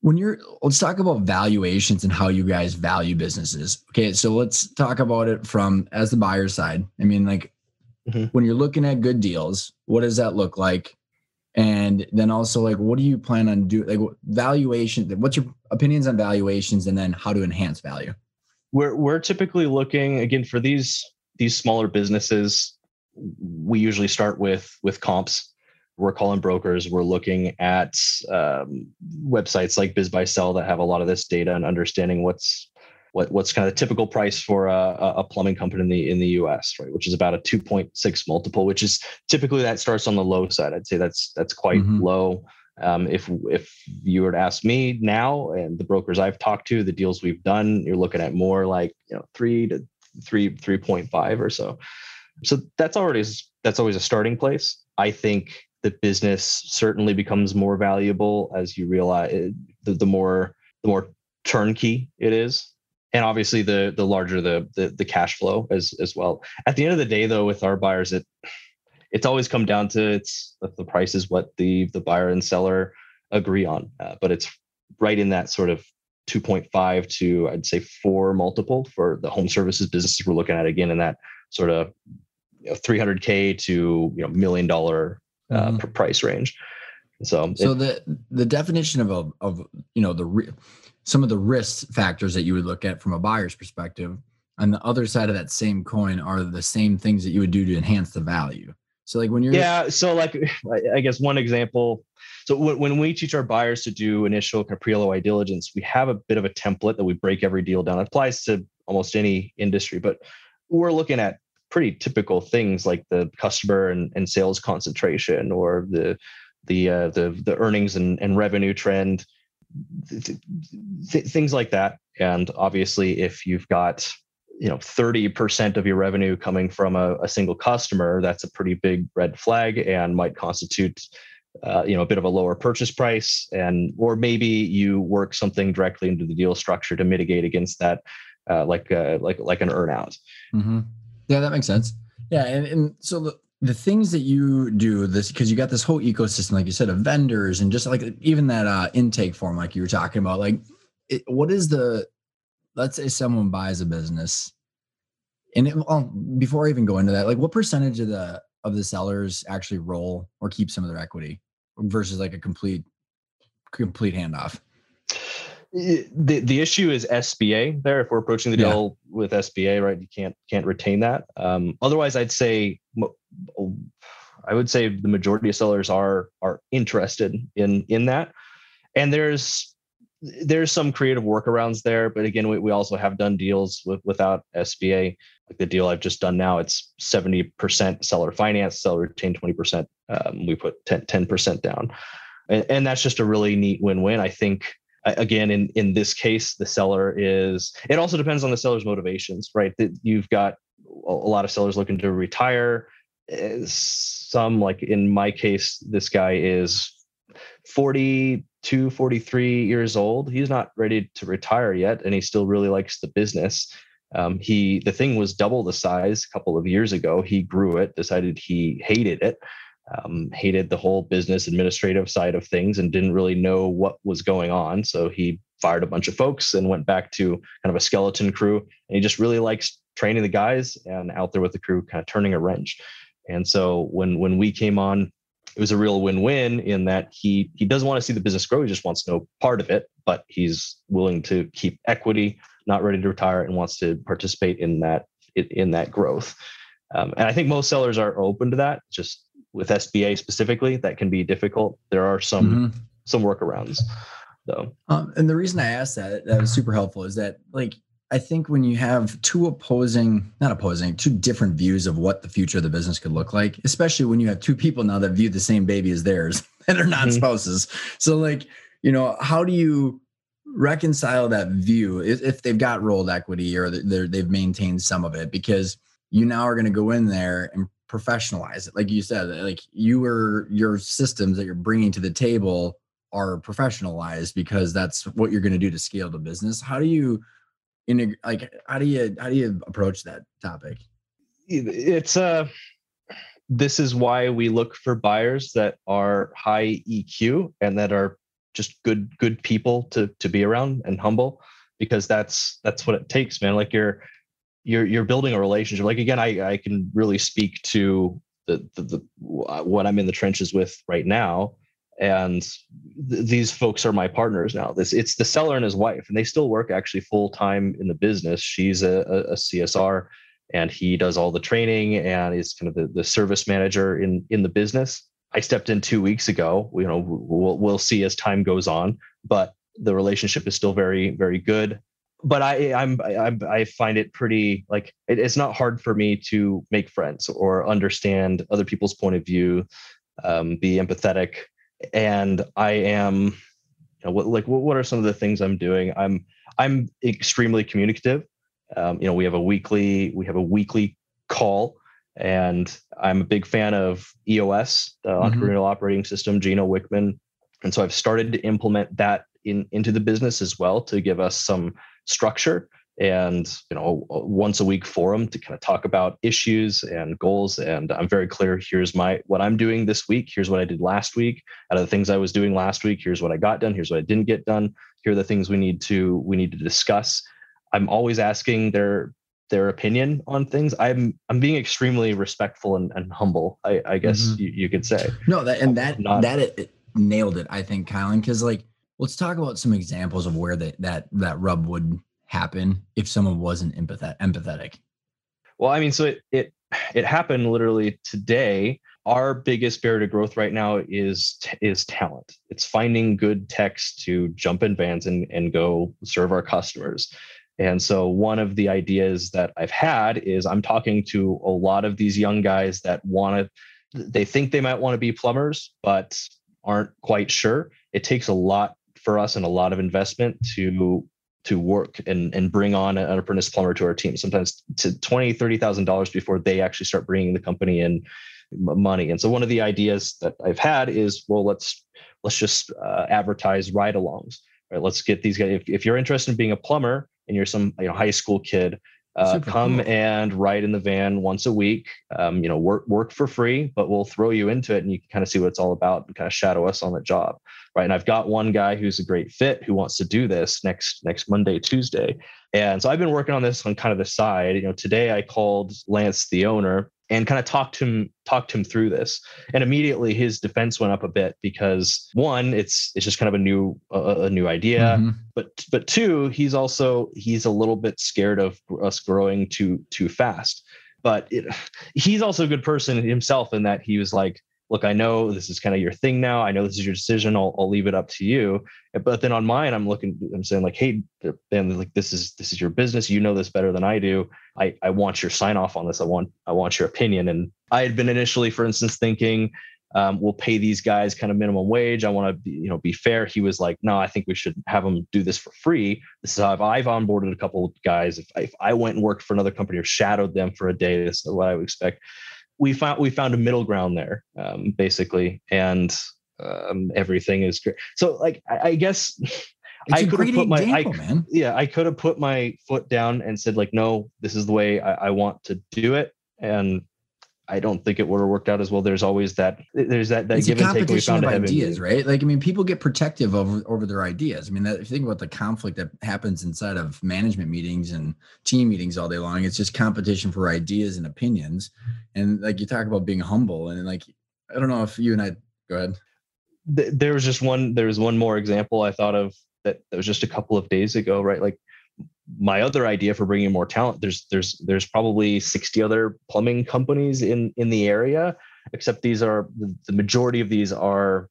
[SPEAKER 2] when you're let's talk about valuations and how you guys value businesses okay so let's talk about it from as the buyer side i mean like mm-hmm. when you're looking at good deals what does that look like and then also like what do you plan on doing like valuation what's your opinions on valuations and then how to enhance value
[SPEAKER 3] we're we're typically looking again for these these smaller businesses we usually start with with comps we're calling brokers. We're looking at um, websites like BizBuySell that have a lot of this data and understanding what's what, what's kind of the typical price for a, a plumbing company in the in the U.S. right, which is about a 2.6 multiple, which is typically that starts on the low side. I'd say that's that's quite mm-hmm. low. Um, if if you were to ask me now, and the brokers I've talked to, the deals we've done, you're looking at more like you know three to three three point five or so. So that's already that's always a starting place. I think the business certainly becomes more valuable as you realize the, the more the more turnkey it is and obviously the the larger the, the the cash flow as as well at the end of the day though with our buyers it it's always come down to it's the price is what the the buyer and seller agree on uh, but it's right in that sort of 2.5 to i'd say 4 multiple for the home services businesses we're looking at again in that sort of you know, 300k to you know million dollar uh, mm-hmm. price range. So, um,
[SPEAKER 2] so it, the the definition of a, of you know the some of the risk factors that you would look at from a buyer's perspective on the other side of that same coin are the same things that you would do to enhance the value. So like when you're
[SPEAKER 3] yeah, so like I guess one example. So when we teach our buyers to do initial kind of pre-LOI diligence, we have a bit of a template that we break every deal down. It applies to almost any industry, but we're looking at pretty typical things like the customer and, and sales concentration or the the uh, the the earnings and, and revenue trend, th- th- things like that. And obviously, if you've got you know 30% of your revenue coming from a, a single customer, that's a pretty big red flag and might constitute uh, you know a bit of a lower purchase price and or maybe you work something directly into the deal structure to mitigate against that uh, like uh, like like an earnout
[SPEAKER 2] mm-hmm. yeah that makes sense yeah and, and so the, things that you do this because you got this whole ecosystem like you said of vendors and just like even that uh, intake form like you were talking about like it, what is the let's say someone buys a business and it, well, before i even go into that like what percentage of the of the sellers actually roll or keep some of their equity versus like a complete complete handoff?
[SPEAKER 3] The the issue is SBA there. If we're approaching the deal yeah. with SBA, right, you can't can't retain that. Um, otherwise, I'd say I would say the majority of sellers are are interested in in that. And there's there's some creative workarounds there, but again, we, we also have done deals with without SBA. Like the deal I've just done now, it's 70% seller finance, seller retain 20%. Um, we put 10, percent down. And, and that's just a really neat win-win. I think again, in, in this case, the seller is, it also depends on the seller's motivations, right? That you've got a lot of sellers looking to retire. Eh, some like in my case, this guy is 42, 43 years old. He's not ready to retire yet, and he still really likes the business. Um, he the thing was double the size a couple of years ago. He grew it, decided he hated it, um, hated the whole business administrative side of things, and didn't really know what was going on. So he fired a bunch of folks and went back to kind of a skeleton crew. And he just really likes training the guys and out there with the crew, kind of turning a wrench. And so when when we came on, it was a real win-win in that he he doesn't want to see the business grow. He just wants no part of it, but he's willing to keep equity not ready to retire and wants to participate in that in that growth. Um, and I think most sellers are open to that. Just with SBA specifically, that can be difficult. There are some mm-hmm. some workarounds, though.
[SPEAKER 2] Um, and the reason I asked that that was super helpful is that like I think when you have two opposing, not opposing, two different views of what the future of the business could look like, especially when you have two people now that view the same baby as theirs and they're not mm-hmm. spouses. So like, you know, how do you reconcile that view if, if they've got rolled equity or they've maintained some of it because you now are going to go in there and professionalize it. Like you said like you are your systems that you're bringing to the table are professionalized because that's what you're going to do to scale the business. How do you in like how do you how do you approach that topic?
[SPEAKER 3] It's uh this is why we look for buyers that are high eq and that are just good good people to to be around and humble because that's that's what it takes man. Like you're you're you're building a relationship. Like again i i can really speak to the the, the what i'm in the trenches with right now. And th- these folks are my partners now. This it's the seller and his wife and they still work actually full time in the business. She's a, a, a csr and he does all the training and is kind of the, the service manager in in the business. I stepped in two weeks ago. You know, we'll we'll see as time goes on, but the relationship is still very very good. But I I'm, I'm I find it pretty like it, it's not hard for me to make friends or understand other people's point of view, um, be empathetic, and I am, you know, what like what, what are some of the things I'm doing? I'm I'm extremely communicative. Um, you know, we have a weekly we have a weekly call and I'm a big fan of EOS, the mm-hmm. entrepreneurial operating system, Gino Wickman. And so I've started to implement that in, into the business as well to give us some structure and you know once a week forum to kind of talk about issues and goals and i'm very clear here's my what i'm doing this week here's what i did last week out of the things i was doing last week here's what i got done here's what i didn't get done here are the things we need to we need to discuss i'm always asking their their opinion on things. I'm I'm being extremely respectful and, and humble. I, I guess mm-hmm. you, you, could say.
[SPEAKER 2] No, that and that Not, that it, it nailed it. I think, Kylon, because like let's talk about some examples of where that that that rub would happen if someone wasn't empathetic. empathetic.
[SPEAKER 3] Well, I mean, so it it it happened literally today. Our biggest barrier to growth right now is is talent. It's finding good techs to jump in vans and and go serve our customers And so one of the ideas that I've had is I'm talking to a lot of these young guys that want to, they think they might want to be plumbers, but aren't quite sure. It takes a lot for us and a lot of investment to to work and, and bring on an apprentice plumber to our team sometimes to 20 30000 dollars before they actually start bringing the company in money and so one of the ideas that i've had is well let's let's just uh, advertise ride-alongs right let's get these guys if, if you're interested in being a plumber and you're some you know high school kid uh, come cool. and ride in the van once a week. Um, you know, work work for free, but we'll throw you into it, and you can kind of see what it's all about and kind of shadow us on the job, right? And I've got one guy who's a great fit who wants to do this next next Monday, Tuesday, and so I've been working on this on kind of the side. You know, today I called Lance, the owner, and kind of talked him talked him through this and immediately his defense went up a bit because one it's it's just kind of a new uh, a new idea mm-hmm. but but two he's also he's a little bit scared of us growing too too fast but it, he's also a good person himself in that he was like look, I know this is kind of your thing now. I know this is your decision. I'll, I'll leave it up to you. But then on mine, I'm looking, I'm saying like, hey, Ben, like this is this is your business. You know this better than I do. I, I want your sign off on this. I want I want your opinion. And I had been initially, for instance, thinking um, we'll pay these guys kind of minimum wage. I want to you know, be fair. He was like, no, I think we should have them do this for free. This is how I've, I've onboarded a couple of guys. If, if I went and worked for another company or shadowed them for a day, this is what I would expect we found we found a middle ground there, um, basically, and um, everything is great. So, like, I, I guess
[SPEAKER 2] it's I could have put example,
[SPEAKER 3] my, I, yeah, I could have put my foot down and said, like, no, this is the way I, I want to do it, and I don't think it would have worked out as well. There's always that there's that that
[SPEAKER 2] it's give and take we found of ideas, right? Like I mean, people get protective over over their ideas. I mean, that, if you think about the conflict that happens inside of management meetings and team meetings all day long, it's just competition for ideas and opinions. And like you talk about being humble, and like I don't know if you and I go ahead.
[SPEAKER 3] There was just one. There was one more example I thought of that, that was just a couple of days ago, right? Like my other idea for bringing more talent there's there's there's probably 60 other plumbing companies in in the area except these are the majority of these are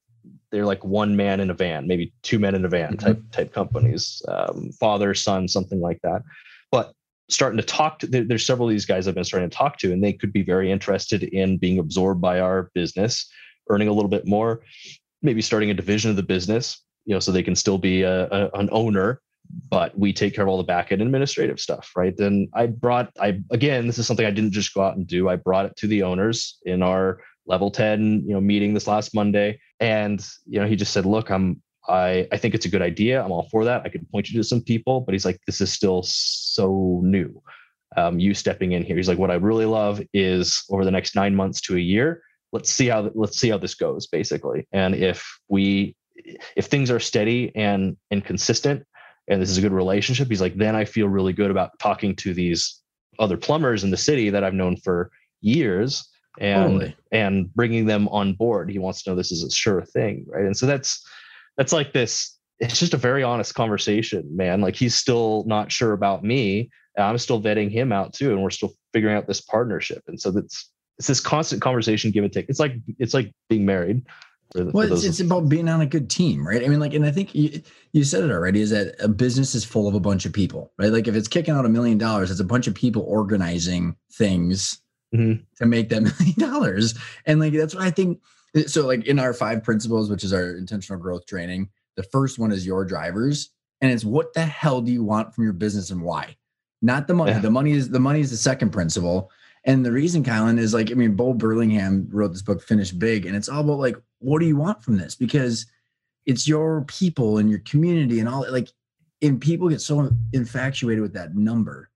[SPEAKER 3] they're like one man in a van maybe two men in a van type mm-hmm. type companies um, father son something like that but starting to talk to there's several of these guys i've been starting to talk to and they could be very interested in being absorbed by our business earning a little bit more maybe starting a division of the business you know so they can still be a, a an owner but we take care of all the back end administrative stuff, right? Then I brought, I again, this is something I didn't just go out and do. I brought it to the owners in our level 10, you know, meeting this last Monday. And, you know, he just said, look, I'm, I, I think it's a good idea. I'm all for that. I could point you to some people, but he's like, this is still so new. Um, you stepping in here. He's like, what I really love is over the next nine months to a year, let's see how let's see how this goes, basically. And if we if things are steady and and consistent, and this is a good relationship he's like then i feel really good about talking to these other plumbers in the city that i've known for years and and bringing them on board. He wants to know this is a sure thing right? And so that's that's like this it's just a very honest conversation man. Like he's still not sure about me i'm still vetting him out too and we're still figuring out this partnership. And so that's it's this constant conversation give and take. It's like it's like being married
[SPEAKER 2] the, well, it's, it's, about being on a good team, right? I mean, like, and I think you, you said it already is that a business is full of a bunch of people, right? Like, if it's kicking out a million dollars, it's a bunch of people organizing things mm-hmm. to make that million dollars. And like, that's what I think. So, like, in our five principles, which is our intentional growth training, the first one is your drivers, and it's what the hell do you want from your business and why? Not the money. Yeah. The money is the money is the second principle. And the reason, Kylon, is like, I mean, Bo Burlingham wrote this book, Finish Big, and it's all about like, what do you want from this? Because it's your people and your community and all like, and people get so infatuated with that number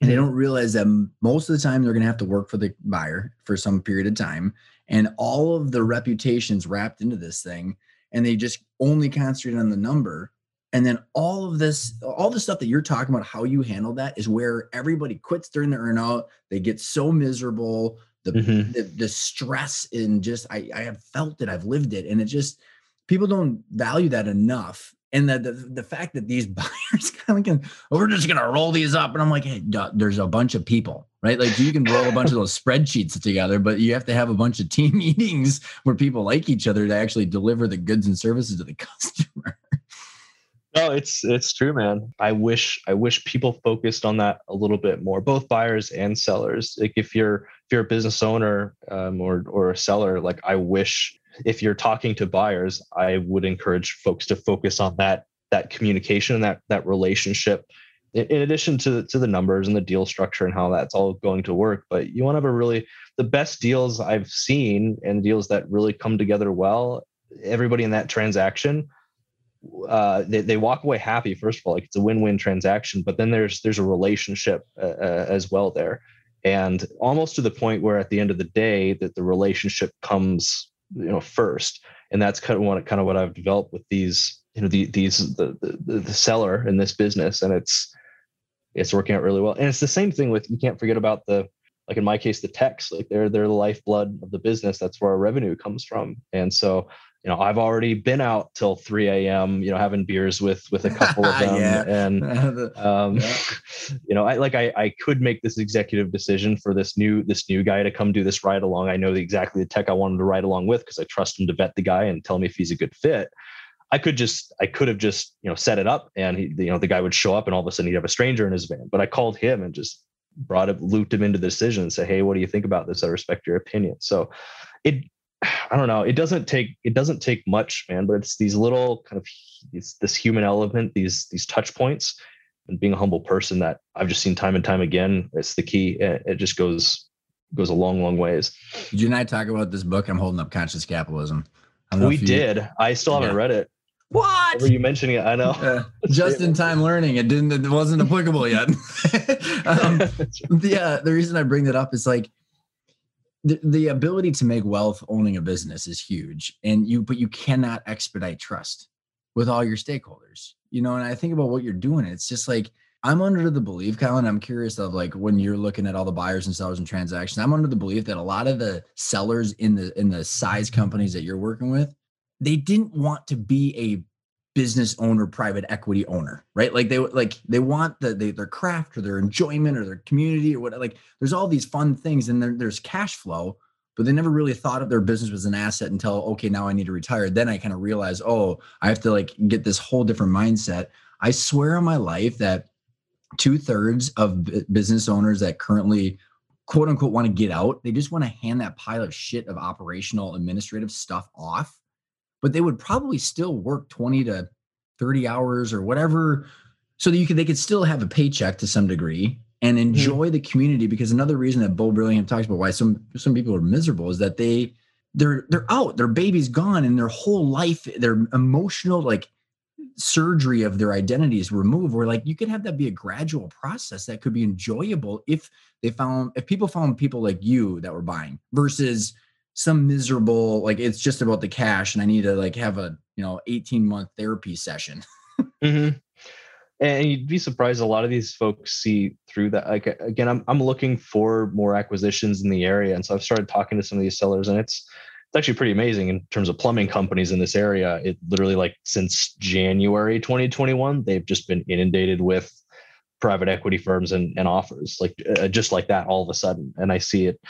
[SPEAKER 2] and they mm-hmm. don't realize that most of the time they're going to have to work for the buyer for some period of time and all of the reputations wrapped into this thing and they just only concentrate on the number and then all of this, all the stuff that you're talking about, how you handle that is where everybody quits during the earnout. They get so miserable. The, mm-hmm. the, the stress and just I, I have felt it, I've lived it. And it just people don't value that enough. And the, the, the fact that these buyers kind of can, oh, we're just gonna roll these up. And I'm like, hey, duh, there's a bunch of people, right? Like you can roll a bunch of those spreadsheets together, but you have to have a bunch of team meetings where people like each other to actually deliver the goods and services to the customer.
[SPEAKER 3] no, it's it's true, man. I wish I wish people focused on that a little bit more, both buyers and sellers. Like if you're you're a business owner um, or or a seller, like I wish if you're talking to buyers, I would encourage folks to focus on that that communication that that relationship. In, in addition to to the numbers and the deal structure and how that's all going to work, but you want to have a really the best deals I've seen and deals that really come together well. Everybody in that transaction uh, they, they walk away happy first of all like it's a win-win transaction but then there's there's a relationship uh, uh, as well there and almost to the point where at the end of the day that the relationship comes you know first. And that's kind of what kind of what i've developed with these you know the, these the, the the seller in this business. And it's it's working out really well. And it's the same thing with you can't forget about the like in my case the techs like they're they're the lifeblood of the business. That's where our revenue comes from. And so you know i've already been out till 3 a.m you know having beers with with a couple of them
[SPEAKER 2] Yeah.
[SPEAKER 3] and um
[SPEAKER 2] Yeah.
[SPEAKER 3] you know i like I, I could make this executive decision for this new this new guy to come do this ride along. I know the, exactly the tech i want him to ride along with because i trust him to vet the guy and tell me if he's a good fit. I could just i could have just you know set it up and he you know the guy would show up and all of a sudden he'd have a stranger in his van. But i called him and just brought it looped him into the decision and say hey what do you think about this? I respect your opinion. So it I don't know. It doesn't take it doesn't take much, man. But it's these little kind of these, this human element, these these touch points, and being a humble person that I've just seen time and time again. It's the key. It, it just goes goes a long, long ways.
[SPEAKER 2] Did you and I talk about this book? I'm holding up Conscious Capitalism. I don't know
[SPEAKER 3] We
[SPEAKER 2] you-
[SPEAKER 3] did. I still haven't
[SPEAKER 2] Yeah.
[SPEAKER 3] read it.
[SPEAKER 2] What?
[SPEAKER 3] Were you mentioning it? I know.
[SPEAKER 2] Uh, just in time learning. It didn't. It wasn't applicable yet. um, the uh, the reason I bring that up is like the, the ability to make wealth owning a business is huge, and you but you cannot expedite trust with all your stakeholders. You know, and I think about what you're doing. It's just like I'm under the belief, Colin. I'm curious of like when you're looking at all the buyers and sellers and transactions. I'm under the belief that a lot of the sellers in the in the size companies that you're working with, they didn't want to be a business owner, private equity owner, right? Like they like they want the they, their craft or their enjoyment or their community or what. Like there's all these fun things and there, there's cash flow, but they never really thought of their business as an asset until okay, now I need to retire. Then I kind of realize oh, I have to like get this whole different mindset. I swear on my life that two thirds of bu- business owners that currently quote unquote want to get out, they just want to hand that pile of shit of operational administrative stuff off but they would probably still work 20 to 30 hours or whatever so that you could they could still have a paycheck to some degree and mm-hmm. enjoy the community because another reason that Bo Burlingham talks about why some some people are miserable is that they they're they're out their baby's gone and their whole life their emotional like surgery of their identity is removed where like you could have that be a gradual process that could be enjoyable if they found if people found people like you that were buying versus some miserable like it's just about the cash and i need to like have a you know 18 month therapy session
[SPEAKER 3] Mhm. And you'd be surprised a lot of these folks see through that. Like again, I'm I'm looking for more acquisitions in the area, and so I've started talking to some of these sellers, and it's it's actually pretty amazing in terms of plumbing companies in this area. It literally like since January 2021, they've just been inundated with private equity firms and, and offers like uh, just like that all of a sudden. And I see it.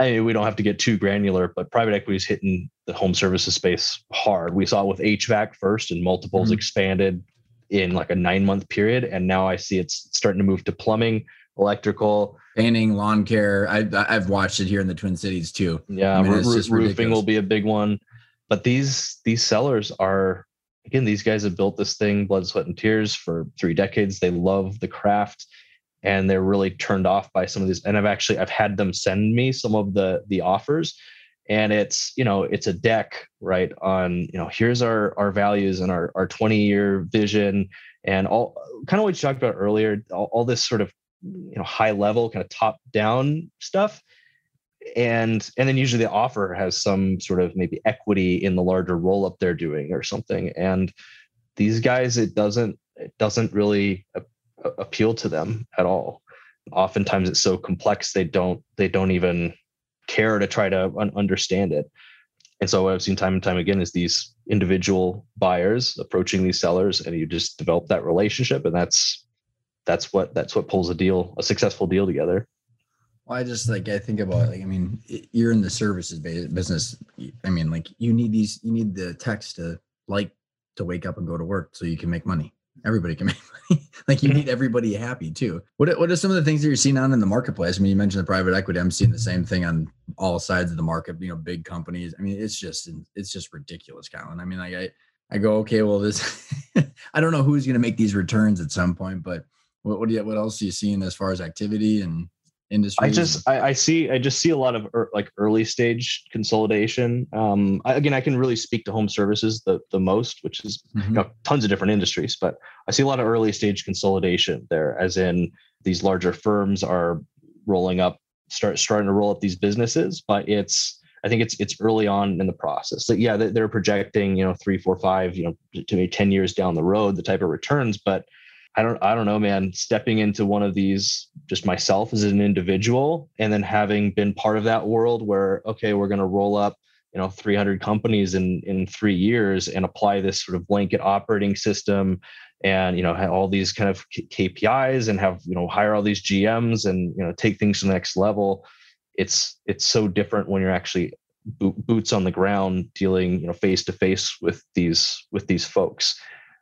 [SPEAKER 3] I mean, we don't have to get too granular, but private equity is hitting the home services space hard. We saw it with HVAC first, and multiples
[SPEAKER 2] Mhm.
[SPEAKER 3] expanded in like a nine month period, and now I see it's starting to move to plumbing, electrical.
[SPEAKER 2] painting lawn care I, i've watched it here in the twin cities too
[SPEAKER 3] Yeah,
[SPEAKER 2] I mean,
[SPEAKER 3] roo-
[SPEAKER 2] it's
[SPEAKER 3] roo-
[SPEAKER 2] just
[SPEAKER 3] roofing
[SPEAKER 2] ridiculous.
[SPEAKER 3] will be a big one. But these these sellers are again, these guys have built this thing, blood, sweat, and tears for three decades. They love the craft and they're really turned off by some of these. And I've actually I've had them send me some of the the offers. And it's, you know, it's a deck, right? On, you know, here's our our values and our our 20 year vision and all kind of what you talked about earlier, all, all this sort of you know high level kind of top down stuff and and then usually the offer has some sort of maybe equity in the larger roll up they're doing or something and these guys it doesn't it doesn't really appeal to them at all oftentimes it's so complex they don't they don't even care to try to un- understand it and so what i've seen time and time again is these individual buyers approaching these sellers and you just develop that relationship and that's that's what that's what pulls a deal a successful deal together
[SPEAKER 2] Well, I just like I think about like I mean you're in the services business. I mean like you need these you need the text to like to wake up and go to work so you can make money. Everybody can make money. like you mm-hmm. need everybody happy too. What what are some of the things that you're seeing on in the marketplace? I mean, you mentioned the private equity. I'm seeing the same thing on all sides of the market. You know, big companies. I mean, it's just it's just ridiculous, Colin. I mean, like I I go, okay, well, this I don't know who's going to make these returns at some point, but what what do you what else are you seeing as far as activity and industry?
[SPEAKER 3] I just I, I, see I just see a lot of er, like early stage consolidation. Um, I, again, I can really speak to home services the the most, which is mm-hmm. you know, tons of different industries, but I see a lot of early stage consolidation there, as in these larger firms are rolling up, start starting to roll up these businesses, but it's I think it's it's early on in the process. Like, yeah, they're projecting, you know, three, four, five, you know, to maybe 10 years down the road, the type of returns, but I don't I don't know, man. Stepping into one of these just myself as an individual and then having been part of that world where okay, we're going to roll up, you know, 300 companies in in 3 years and apply this sort of blanket operating system and you know all these kind of KPIs and have you know hire all these GMs and you know take things to the next level. It's it's so different when you're actually boots on the ground dealing you know face to face with these with these folks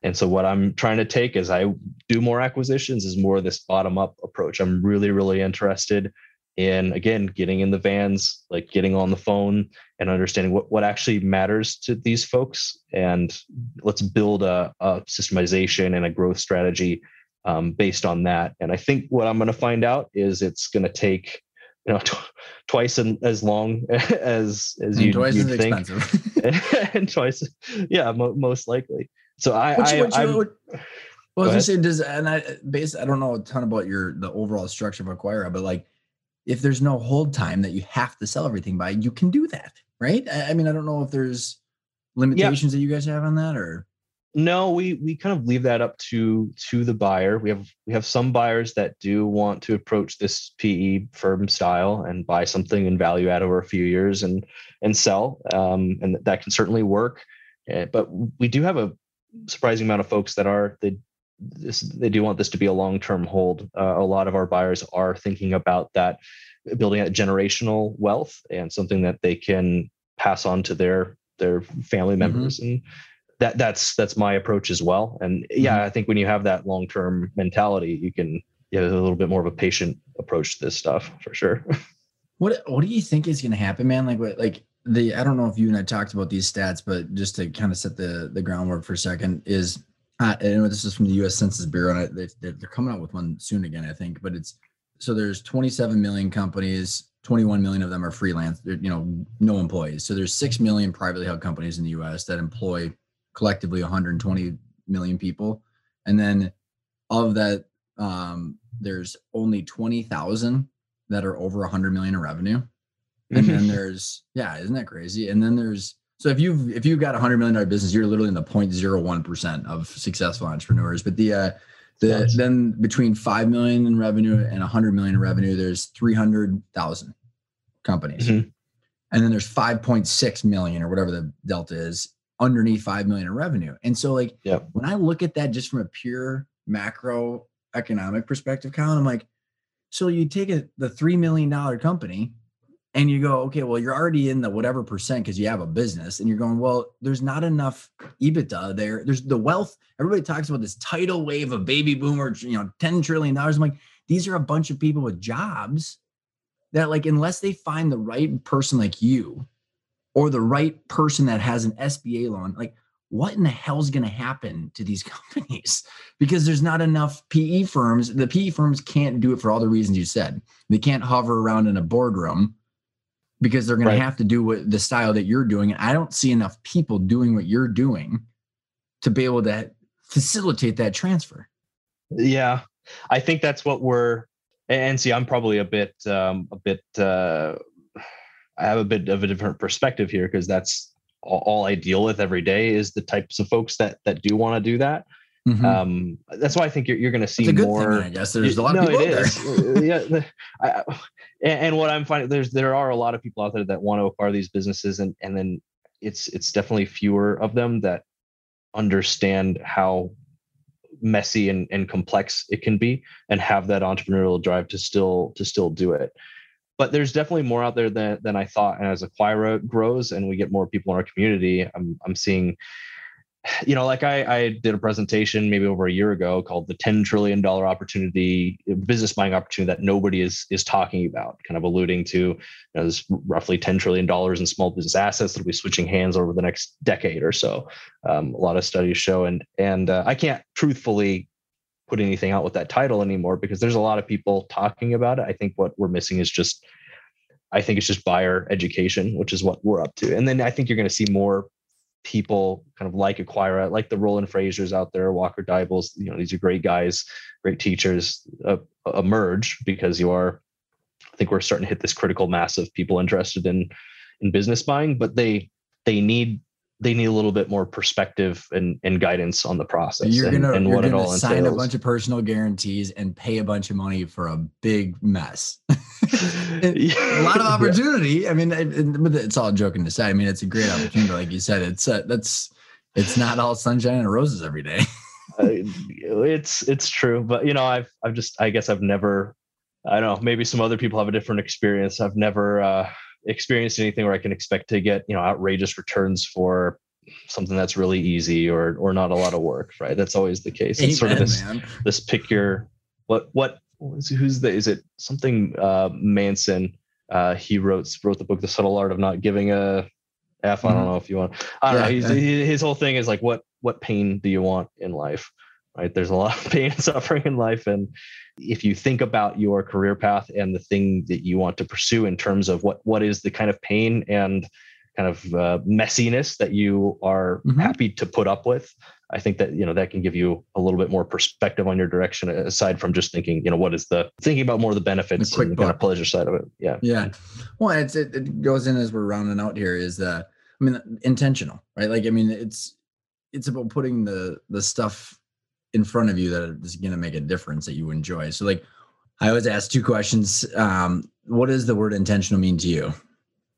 [SPEAKER 3] and so what I'm trying to take as I do more acquisitions is more of this bottom up approach. I'm really, really interested in again getting in the vans, like getting on the phone and understanding what, what actually matters to these folks. And let's build a, a systemization and a growth strategy um, based on that. And I think what I'm going to find out is it's going to take you know tw- twice in, as long as as you
[SPEAKER 2] twice
[SPEAKER 3] you'd
[SPEAKER 2] as
[SPEAKER 3] think.
[SPEAKER 2] expensive
[SPEAKER 3] and twice yeah mo- most likely so I,
[SPEAKER 2] what
[SPEAKER 3] I,
[SPEAKER 2] what you, what, well, I was gonna say, does and I based I don't know a ton about your the overall structure of Acquira, but like if there's no hold time that you have to sell everything by, you can do that, right? I, I mean, I don't know if there's limitations yeah. that you guys have on that or
[SPEAKER 3] no we we kind of leave that up to to the buyer we have we have some buyers that do want to approach this pe firm style and buy something and value add over a few years and and sell um, and that can certainly work uh, but we do have a surprising amount of folks that are they this, they do want this to be a long-term hold. Uh, a lot of our buyers are thinking about that, building a generational wealth and something that they can pass on to their their family mm-hmm. members, mm-hmm. and that that's that's my approach as well. And yeah, mm-hmm. I think when you have that long-term mentality, you can you have a little bit more of a patient approach to this stuff for sure.
[SPEAKER 2] what What do you think is going to happen, man? Like what like the I don't know if you and I talked about these stats, but just to kind of set the the groundwork for a second is uh, this is from the U.S. Census Bureau, and I, they, they're coming out with one soon again, I think. But it's so there's 27 million companies, 21 million of them are freelance, you know, no employees. So there's six million privately held companies in the U.S. that employ collectively 120 million people, and then of that, um, there's only 20,000 that are over 100 million in revenue and then there's yeah isn't that crazy? And then there's so if you've if you've got a hundred million dollar business you're literally in the 0.01 percent of successful entrepreneurs. But the uh the then between 5 million in revenue and a 100 million in revenue there's 300,000 companies. Mm-hmm. and then there's 5.6 million or whatever the delta is underneath 5 million in revenue. And so like
[SPEAKER 3] yep.
[SPEAKER 2] when i look at that just from a pure macro economic perspective colin i'm like so you take a, the $3 million company and you go, okay, well, you're already in the whatever percent because you have a business, and you're going, well, there's not enough EBITDA there. There's the wealth. Everybody talks about this tidal wave of baby boomer, you know, ten trillion dollars. I'm like, these are a bunch of people with jobs that, like, unless they find the right person like you, or the right person that has an SBA loan, like, what in the hell is going to happen to these companies? Because there's not enough PE firms. The PE firms can't do it for all the reasons you said. They can't hover around in a boardroom because they're going right. to have to do what the style that you're doing. And I don't see enough people doing what you're doing to be able to facilitate that transfer.
[SPEAKER 3] Yeah, I think that's what we're. And see, I'm probably a bit, um, a bit. Uh, I have a bit of a different perspective here because that's all, all I deal with every day is the types of folks that that do want to do that. Mm-hmm. Um, that's why I think you're, you're going to see more.
[SPEAKER 2] Thing, I guess there's a lot of no, people.
[SPEAKER 3] it is. yeah, the, I, and, what I'm finding there's there are a lot of people out there that want to acquire these businesses, and and then it's it's definitely fewer of them that understand how messy and, and complex it can be, and have that entrepreneurial drive to still to still do it. But there's definitely more out there than than I thought. And as Acquira grows and we get more people in our community, I'm I'm seeing you know, like I, I did a presentation maybe over a year ago called the $10 trillion opportunity, business buying opportunity that nobody is is talking about, kind of alluding to you know, there's roughly $10 trillion in small business assets that'll be switching hands over the next decade or so. Um, a lot of studies show, and and uh, I can't truthfully put anything out with that title anymore because there's a lot of people talking about it. I think what we're missing is just I think it's just buyer education, which is what we're up to. And then I think you're going to see more people kind of like Acquira, like the Roland Frasiers out there, Walker Deibels, you know, these are great guys, great teachers uh, emerge because you are, I think we're starting to hit this critical mass of people interested in, in business buying, but they, they need they need a little bit more perspective and, and guidance on the process
[SPEAKER 2] you're gonna,
[SPEAKER 3] and,
[SPEAKER 2] and you're gonna sign entails. a bunch of personal guarantees and pay a bunch of money for a big mess. A lot of opportunity. Yeah. i mean it, it's all joking to say i mean it's a great opportunity like you said it's uh, that's it's not all sunshine and roses every day.
[SPEAKER 3] Uh, it's it's true but you know i've i've just i guess i've never i don't know maybe some other people have a different experience. I've never uh experienced anything where I can expect to get, you know, outrageous returns for something that's really easy or or not a lot of work, right? That's always the case. It's sort of this man. this pick your what what who's the is it something uh Manson uh he wrote wrote the book The Subtle Art of Not Giving a F. I don't mm-hmm. know if you want. I don't yeah, know. He's, his whole thing is like, what what pain do you want in life? Right? There's a lot of pain and suffering in life, and if you think about your career path and the thing that you want to pursue in terms of what what is the kind of pain and kind of uh, messiness that you are mm-hmm. happy to put up with i think that you know that can give you a little bit more perspective on your direction aside from just thinking you know what is the thinking about more of the benefits the and kind of pleasure side of it. Yeah.
[SPEAKER 2] Yeah. Well it's, it, it goes in as we're rounding out here is that i mean intentional right? Like i mean it's it's about putting the the stuff in front of you that is going to make a difference that you enjoy. So, like, I always ask two questions. Um, what does the word intentional mean to you?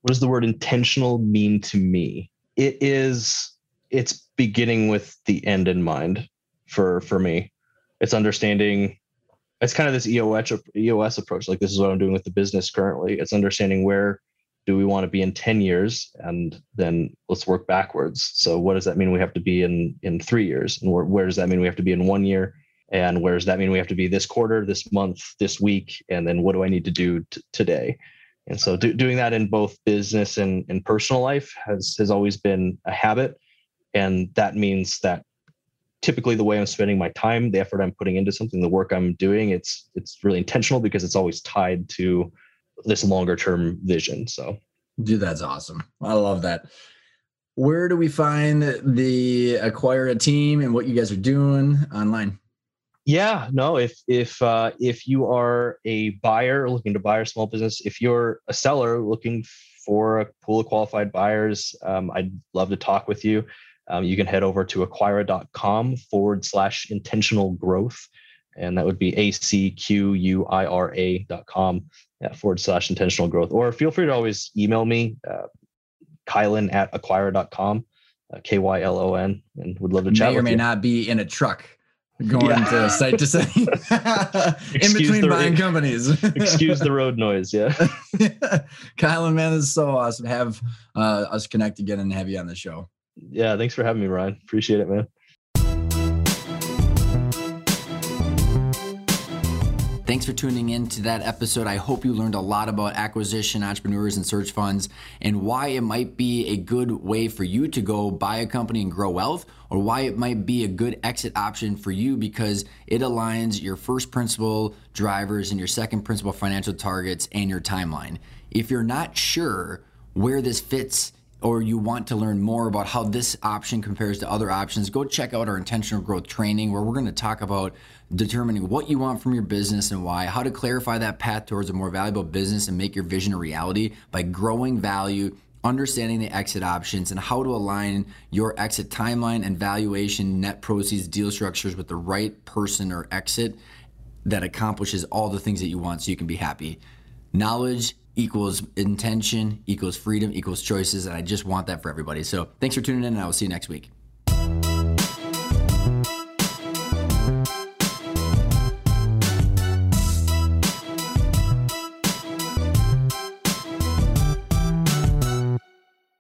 [SPEAKER 3] What does the word intentional mean to me? It is. It's beginning with the end in mind for for me. It's understanding. It's kind of this EOS EOS approach. Like this is what I'm doing with the business currently. It's understanding where do we want to be in 10 years? And then let's work backwards. So what does that mean we have to be in in three years? And where, where does that mean we have to be in one year? And where does that mean we have to be this quarter this month this week? And then what do i need to do t- today? And so do, doing that in both business and, and personal life has has always been a habit. And that means that typically the way i'm spending my time the effort i'm putting into something the work i'm doing it's it's really intentional because it's always tied to this longer term vision. So,
[SPEAKER 2] dude, that's awesome. I love that. Where do we find the Acquira team and what you guys are doing online?
[SPEAKER 3] Yeah, no, if if uh, if you are a buyer looking to buy a small business, if you're a seller looking for a pool of qualified buyers, um, I'd love to talk with you. Um, you can head over to acquira.com forward slash intentional growth. And that would be A C Q U I R A dot com yeah, forward slash intentional growth. Or feel free to always email me, uh, Kylon at acquira.com, uh, K Y L O N, and would love to chat
[SPEAKER 2] may or may
[SPEAKER 3] you.
[SPEAKER 2] not be in a truck going yeah. to site to site in between the, buying companies.
[SPEAKER 3] excuse the road noise. Yeah.
[SPEAKER 2] Kylon, man, this is so awesome. Have uh, us connect again and have you on the show.
[SPEAKER 3] Yeah. Thanks for having me, Ryan. Appreciate it, man.
[SPEAKER 2] Thanks for tuning in to that episode. I hope you learned a lot about acquisition, entrepreneurs, and search funds and why it might be a good way for you to go buy a company and grow wealth, or why it might be a good exit option for you because it aligns your first principle drivers and your second principle financial targets and your timeline. If you're not sure where this fits, or you want to learn more about how this option compares to other options, go check out our intentional growth training where we're going to talk about determining what you want from your business and why, how to clarify that path towards a more valuable business and make your vision a reality by growing value, understanding the exit options, and how to align your exit timeline and valuation, net proceeds, deal structures with the right person or exit that accomplishes all the things that you want so you can be happy. Knowledge equals intention equals freedom equals choices and i just want that for everybody so thanks for tuning in and i will see you next week